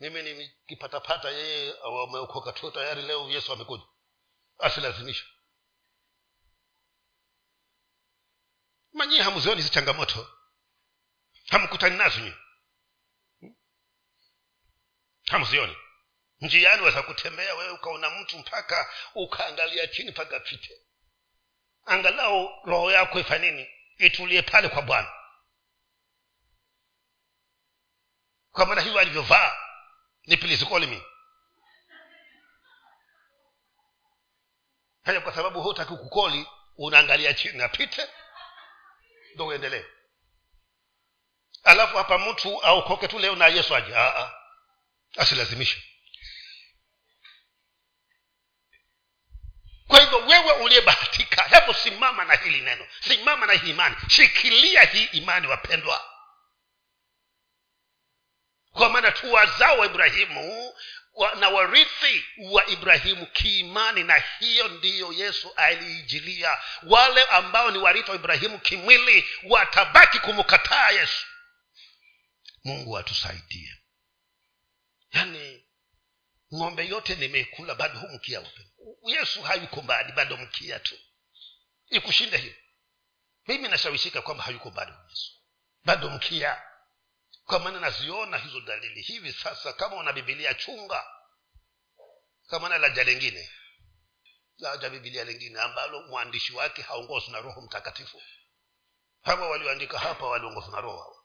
Mimi nikipatapata yeye wameokoka tu tayari leo yesu amekuja. Asilazimisha manyie hamzioni hizi changamoto. Hamkutani nazo nyi hamzioni njiani waweza kutembea wewe ukaona mtu mpaka ukaangalia chini mpaka pite angalau roho yako ifanye nini? Itulie pale kwa bwana. Kwa maana hivyo alivyovaa ni call haya kwa sababu hutaki kukoli unaangalia chini apite ndo uendelee. Alafu hapa mtu aokoke tu leo na yesu aje asilazimishe. Kwa hivyo wewe uliyebahatika hebu simama na hili neno. Simama na hii imani. Shikilia hii imani wapendwa. Kwa maana tu wazao wa ibrahimu wa, na warithi wa ibrahimu kiimani na hiyo ndiyo yesu aliijilia. Wale ambao ni warithi wa ibrahimu kimwili watabaki kumkataa yesu. Mungu atusaidie yaani ng'ombe yote nimekula bado hu mkia yesu hayuko mbali bado mkia tu. Ikushinda hiyo? Mimi nashawishika kwamba hayuko mbali yesu. Bado mkia. Kwa maana naziona hizo dalili. Hivi sasa kama una bibilia chunga. Kama na laja lengine laja bibilia lingine ambalo mwandishi wake haongozwi na roho mtakatifu. Hawa walioandika hapa waliongozwa na roho hawa.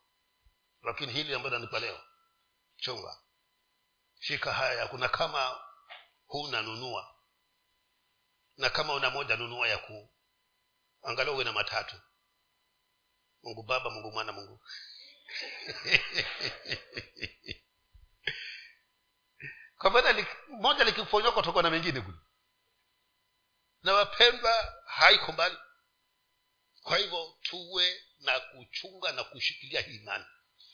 Lakini hili ambayo nanipa leo chunga shika haya kuna kama hunanunua. Na kama una moja nunua ya kuu angalau uwe na matatu. Mungu baba mungu mwana mungu. Kwa maana moja likifonywa kutoka na mengine kule. Na wapendwa haiko mbali. Kwa hivyo tuwe na kuchunga na kushikilia hii imani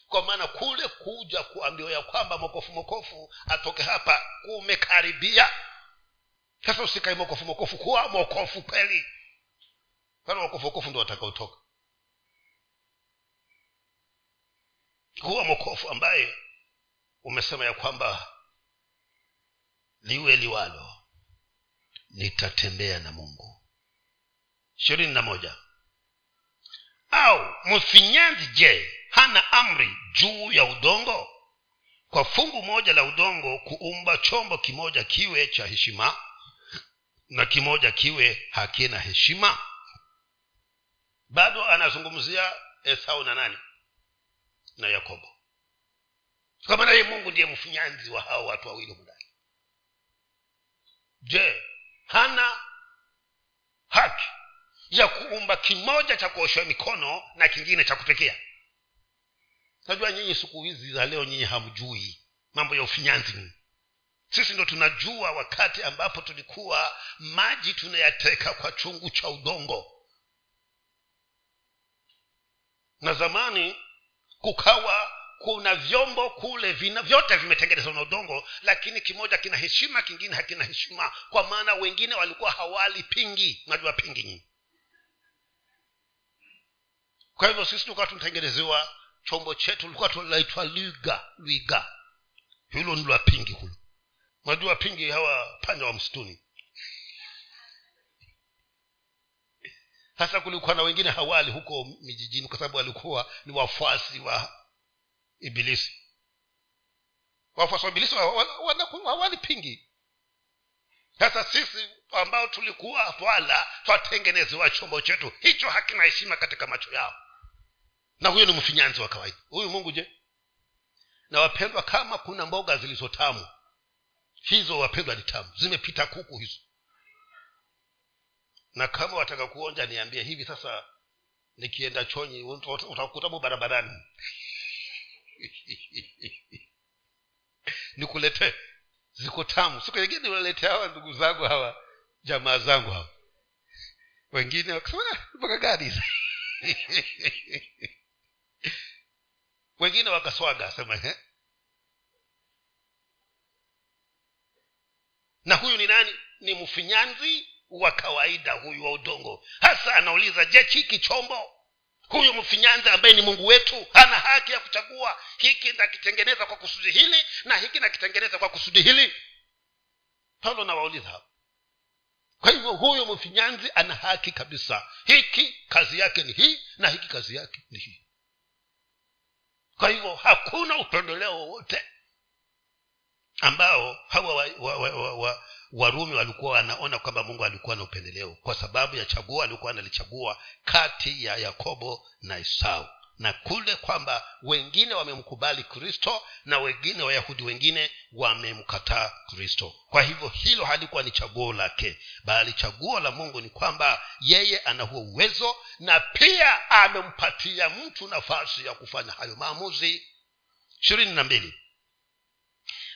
kwa maana kule kuja kuambiwa ya kwamba mokofu mokofu atoke hapa kumekaribia. Sasa usikae mokofu mokofu kuwa mokofu kweli. Kana mokofu mokofu ndo watakaotoka kuwa mokofu ambaye umesema ya kwamba liwe liwalo nitatembea na mungu. Ishirini na moja. Au mfinyanzi je hana amri juu ya udongo? Kwa fungu moja la udongo kuumba chombo kimoja kiwe cha heshima na kimoja kiwe hakina heshima? Bado anazungumzia esau na nani? Na yakobo. Kwa maana ye mungu ndiye mfunyanzi wa hao watu wawili mndani je hana haki ya kuumba kimoja cha kuoshewa mikono na kingine cha kutekea najua nyinyi siku hizi za leo nyinyi hamjui mambo ya ufinyanzi. Sisi ndo tunajua wakati ambapo tulikuwa maji tunayateka kwa chungu cha udongo. Na zamani kukawa kuna vyombo kule vina vyote vimetengenezwa na udongo lakini kimoja kina heshima kingine hakina heshima kwa maana wengine walikuwa hawali pingi. Najua pingi nyinyi. Kwa hivyo sisi tukawa tunatengenezewa chombo chetu likuwa tunaitwa lwiga lwiga. Hilo ni lwa pingi hulo unajua pingi hawa panya wa msituni. Hasa kulikuwa na wengine hawali huko mijijini kwa sababu walikuwa ni wafuasi wa ibilisi. Wafuasi wa ibilisi hawali pingi. Sasa sisi ambao tulikuwa wala twatengenezewa chombo chetu hicho hakina heshima katika macho yao na huyo ni mfinyanzi wa kawaida. Huyu mungu je? Na wapendwa kama kuna mboga zilizotamu hizo wapendwa ni tamu. Zimepita kuku hizo. Na kama wataka kuonja niambie hivi sasa nikienda chonyi utakutamu barabarani. Nikuletee. Ziko tamu. Siku nyingine niwaletea hawa ndugu zangu hawa jamaa zangu hawa. Wengine wakasema mpaka gani wengine wakaswaga sema na huyu ni nani? Ni mfinyanzi wa kawaida huyu wa udongo. Hasa anauliza je chiki chombo? Huyu mfinyanzi ambaye ni mungu wetu hana haki ya kuchagua. Hiki nakitengeneza kwa kusudi hili na hiki nakitengeneza kwa kusudi hili. Paulo nawauliza hapo. Kwa hivyo huyu mfinyanzi ana haki kabisa. Hiki kazi yake ni hii na hiki kazi yake ni hii kwa hivyo hakuna upendeleo wowote ambao hawa wa, wa, wa, wa, wa, warumi walikuwa wanaona kwamba mungu alikuwa na upendeleo kwa sababu ya chaguo alikuwa analichagua kati ya yakobo na esau na kule kwamba wengine wamemkubali kristo na wengine wayahudi wengine wamemkataa kristo. Kwa hivyo hilo halikuwa ni chaguo lake bali chaguo la mungu ni kwamba yeye ana huo uwezo na pia amempatia mtu nafasi ya kufanya hayo maamuzi. ishirini na mbili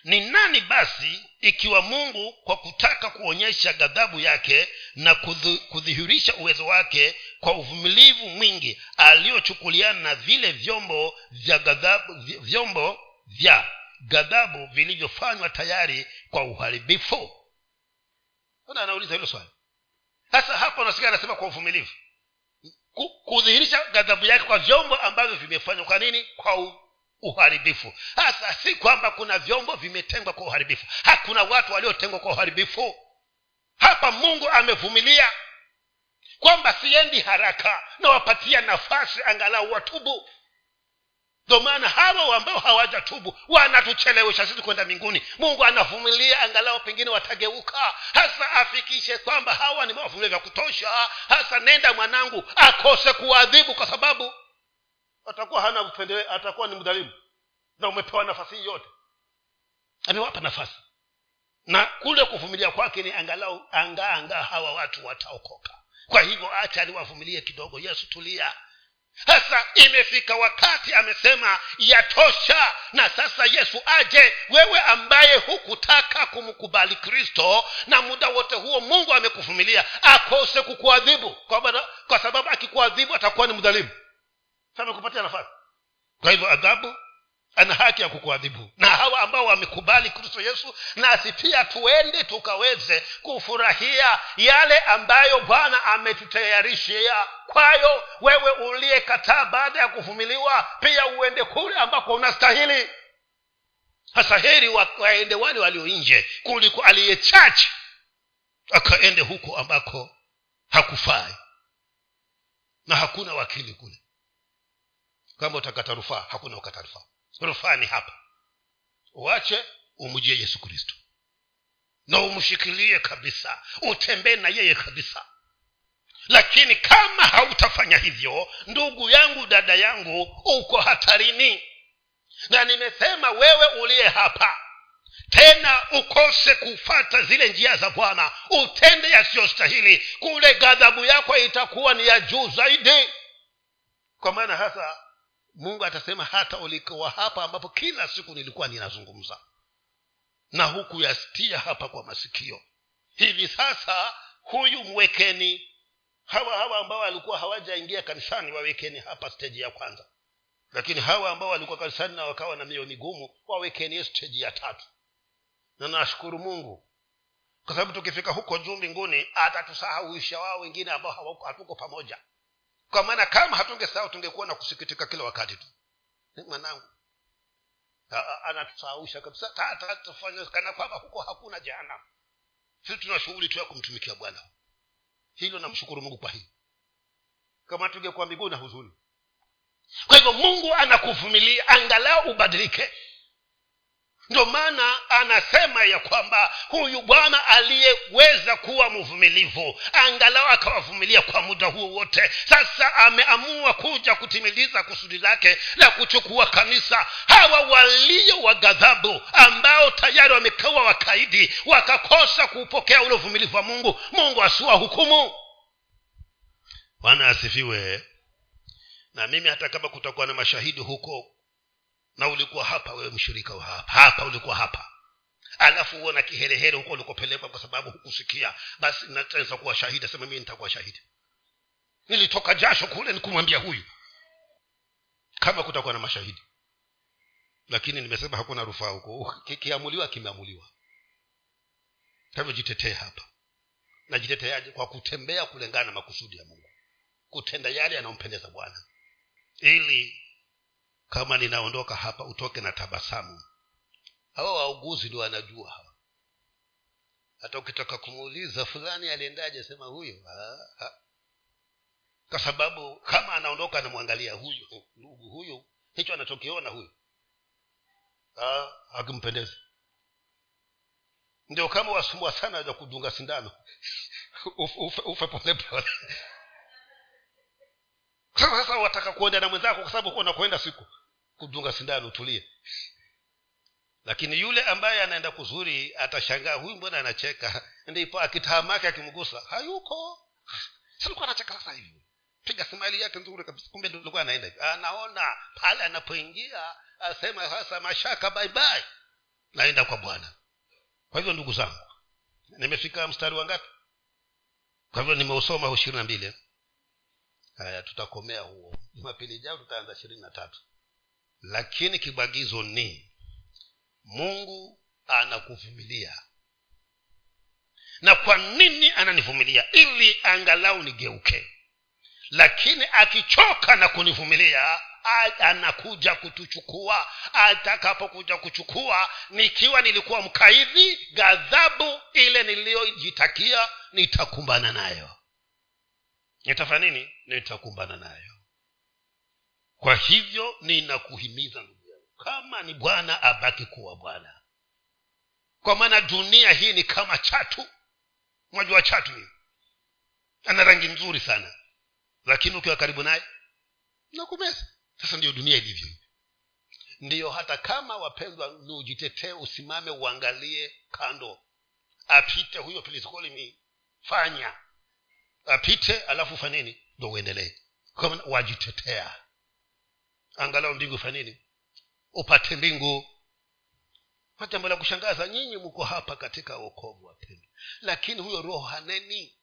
ni nani basi ikiwa mungu kwa kutaka kuonyesha ghadhabu yake na kudhihirisha uwezo wake kwa uvumilivu mwingi aliyochukuliana na vile vyombo vya ghadhabu vyombo vya ghadhabu vilivyofanywa tayari kwa uharibifu? Ona anauliza hilo swali? Sasa hapo nasikia anasema kwa uvumilivu. Kudhihirisha ghadhabu yake kwa vyombo ambavyo vimefanywa kwa nini? Kwa uharibifu. Hasa si kwamba kuna vyombo vimetengwa kwa uharibifu. Hakuna watu waliotengwa kwa uharibifu. Hapa mungu amevumilia kwamba siendi haraka nawapatia nafasi angalau watubu. Ndo maana hawa ambao hawajatubu wanatuchelewesha sisi kwenda mbinguni. Mungu anavumilia angalau pengine watageuka. Hasa afikishe kwamba hawa ni mawavumilia vya kutosha. Hasa nenda mwanangu akose kuwaadhibu kwa sababu atakuwa hana upendele atakuwa ni mdhalimu. Na umepewa nafasi hii yote. Amewapa nafasi. Na kule kuvumilia kwake ni angalau angaa angaa hawa watu wataokoka. Kwa hivyo acha niwavumilie kidogo. Yesu tulia. Sasa imefika wakati amesema yatosha. Na sasa yesu aje. Wewe ambaye hukutaka kumkubali kristo na muda wote huo mungu amekuvumilia akose kukuadhibu. Kwa, kwa sababu akikuadhibu atakuwa ni mdhalimu amekupatia nafasi. Kwa hivyo adhabu ana haki ya kukuadhibu. Na hawa ambao wamekubali kristo yesu nasi pia tuende tukaweze kufurahia yale ambayo bwana ametutayarishia. Kwayo wewe uliyekataa baada ya kuvumiliwa pia uende kule ambako unastahili. Hasa heri waende wale walio nje kuliko aliye chache akaende huko ambako hakufai. Na hakuna wakili kule kama utakata rufaa hakuna ukata rufaa. Rufaa ni hapa. Uache umjie yesu kristo. Na umshikilie kabisa. Utembee na yeye kabisa. Lakini kama hautafanya hivyo ndugu yangu dada yangu uko hatarini. Na nimesema wewe uliye hapa tena ukose kufata zile njia za bwana. Utende yasiyostahili. Kule ghadhabu yako itakuwa ni ya juu zaidi. Kwa maana hasa mungu atasema hata ulikuwa hapa ambapo kila siku nilikuwa ninazungumza. Na huku yastia hapa kwa masikio. Hivi sasa huyu mwekeni. Hawa hawa ambao walikuwa hawajaingia kanisani wawekeni hapa steji ya kwanza. Lakini hawa ambao walikuwa kanisani na wakawa na mioyo migumu wawekeni steji ya tatu. Na nashukuru mungu. Kwa sababu tukifika huko juu mbinguni atatusahauisha wao wengine ambao hatuko pamoja kwa maana kama hatungesahau tungekuwa na kusikitika kila wakati tu. Mwanangu. Anatusahausha kabisa. Kana kwamba huko hakuna jana. Sisi tuna shughuli tu ya kumtumikia bwana. Hilo namshukuru mungu kwa hii. Kama tungekuwa miguu na huzuni. Kwa hivyo mungu anakuvumilia angalau ubadilike ndio maana anasema ya kwamba huyu bwana aliyeweza kuwa mvumilivu angalau akawavumilia kwa muda huo wote. Sasa ameamua kuja kutimiliza kusudi lake la kuchukua kanisa. Hawa walio wa ghadhabu ambao tayari wamekawa wakaidi wakakosa kuupokea ule uvumilivu wa mungu mungu asiwa hukumu bwana asifiwe. Na mimi hata kama kutakuwa na mashahidi huko na ulikuwa hapa wewe mshirika wa hapa. Hapa ulikuwa hapa. Alafu huo na kiherehere huko ulikopelekwa kwa sababu hukusikia. Basi naweza kuwa shahidi asema mii nitakuwa shahidi. Nilitoka jasho kule nikumwambia huyu. Kama kutakuwa na mashahidi. Lakini nimesema hakuna rufaa huko. Kiamuliwa kimeamuliwa. Hivyo hapa. Najiteteaje? Kwa kutembea kulingana na makusudi ya mungu. Kutenda yale yanayompendeza bwana. Ili kama ninaondoka hapa utoke na tabasamu. Hawa wauguzi ndio wanajua hawa. Hata ukitaka kumuuliza fulani aliendaje? Sema huyo. Kwa sababu kama anaondoka anamwangalia huyu ndugu huyu hicho anachokiona huyu hakimpendezi. Ndio kama wasumbua sana ja kudunga sindano. Ufe, ufe sasa wataka kuenda na mwenzako kwa sababu unakwenda siku kudunga sindano utulie. Lakini yule ambaye anaenda kuzuri atashangaa huyu mbona anacheka? Ndipo akitahamake akimgusa hayuko. Silikuwa anacheka sasa hivi. Piga simali yake nzuri kabisa. Kumbe ndilikuwa anaenda hivi. Anaona pale anapoingia asema sasa mashaka baibai naenda kwa bwana. Kwa hivyo ndugu zangu nimefika mstari wa ngapi? Kwa hivyo nimeusoma ishirini na mbili. Haya tutakomea huo. Jumapili ijao tutaanza ishirini na tatu lakini kibagizo ni mungu anakuvumilia. Na kwa nini ananivumilia? Ili angalau nigeuke. Lakini akichoka na kunivumilia anakuja kutuchukua. Atakapokuja kuchukua nikiwa nilikuwa mkaidhi ghadhabu ile niliyojitakia nitakumbana nayo. Nitafanya nini? Nitakumbana nayo kwa hivyo ninakuhimiza ndugu yangu kama ni bwana abaki kuwa bwana. Kwa maana dunia hii ni kama chatu. Mwajua chatu hii? Ana rangi nzuri sana. Lakini ukiwa karibu naye nakumeza. Sasa ndiyo dunia ilivyo. Ndiyo hata kama wapendwa ni ujitetee usimame uangalie kando. Apite huyo piliskoli fanya. Apite alafu fanini ndo uendelee. Wajitetea angalau mbingu fanini upate mbingu. Jambo la kushangaza nyinyi mko hapa katika wokovu wapendwa lakini huyo roho haneni.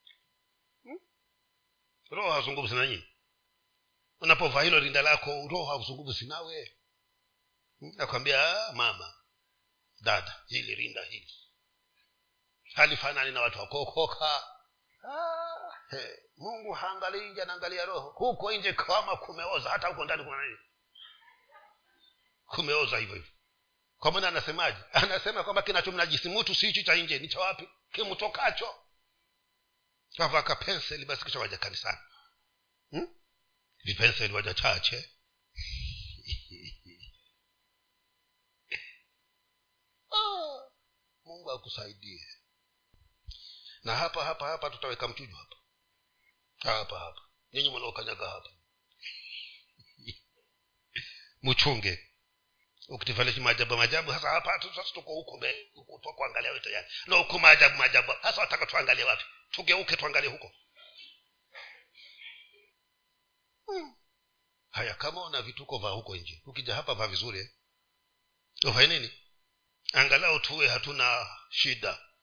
Hmm? roho hazungumzi na nyinyi. Unapovaa hilo rinda lako roho hazungumzi nawe. Nakwambia mama dada hili rinda hili. Halifanani na watu wakuokoka ah, mungu haangalii nje anaangalia roho. Huko nje kama kumeoza hata huko ndani kuna nini kumeoza hivyo hivyo. Kwa maana anasemaje? Anasema kwamba kinachomnajisi mutu si hichi cha nje ni cha wapi? Kimtokacho. Kavaka penseli basi kisha waja kanisani. Hmm? vipenseli waja chache. Oh, mungu akusaidie. Na hapa hapa hapa tutaweka mchujo hapa. Hapa hapa. Nyinyi mwanaokanyaga hapa. Mchunge ukitifanishi maajabu maajabu hasa hapa sasa tuko huko huko kuangalia wewe tayari na huko maajabu maajabu. Hasa wataka tuangalie wapi? Tugeuke tuangalie huko. Hmm. haya kama una vituko vaa huko nje ukija hapa vaa vizuri eh? ufanye nini? Angalau tuwe hatuna shida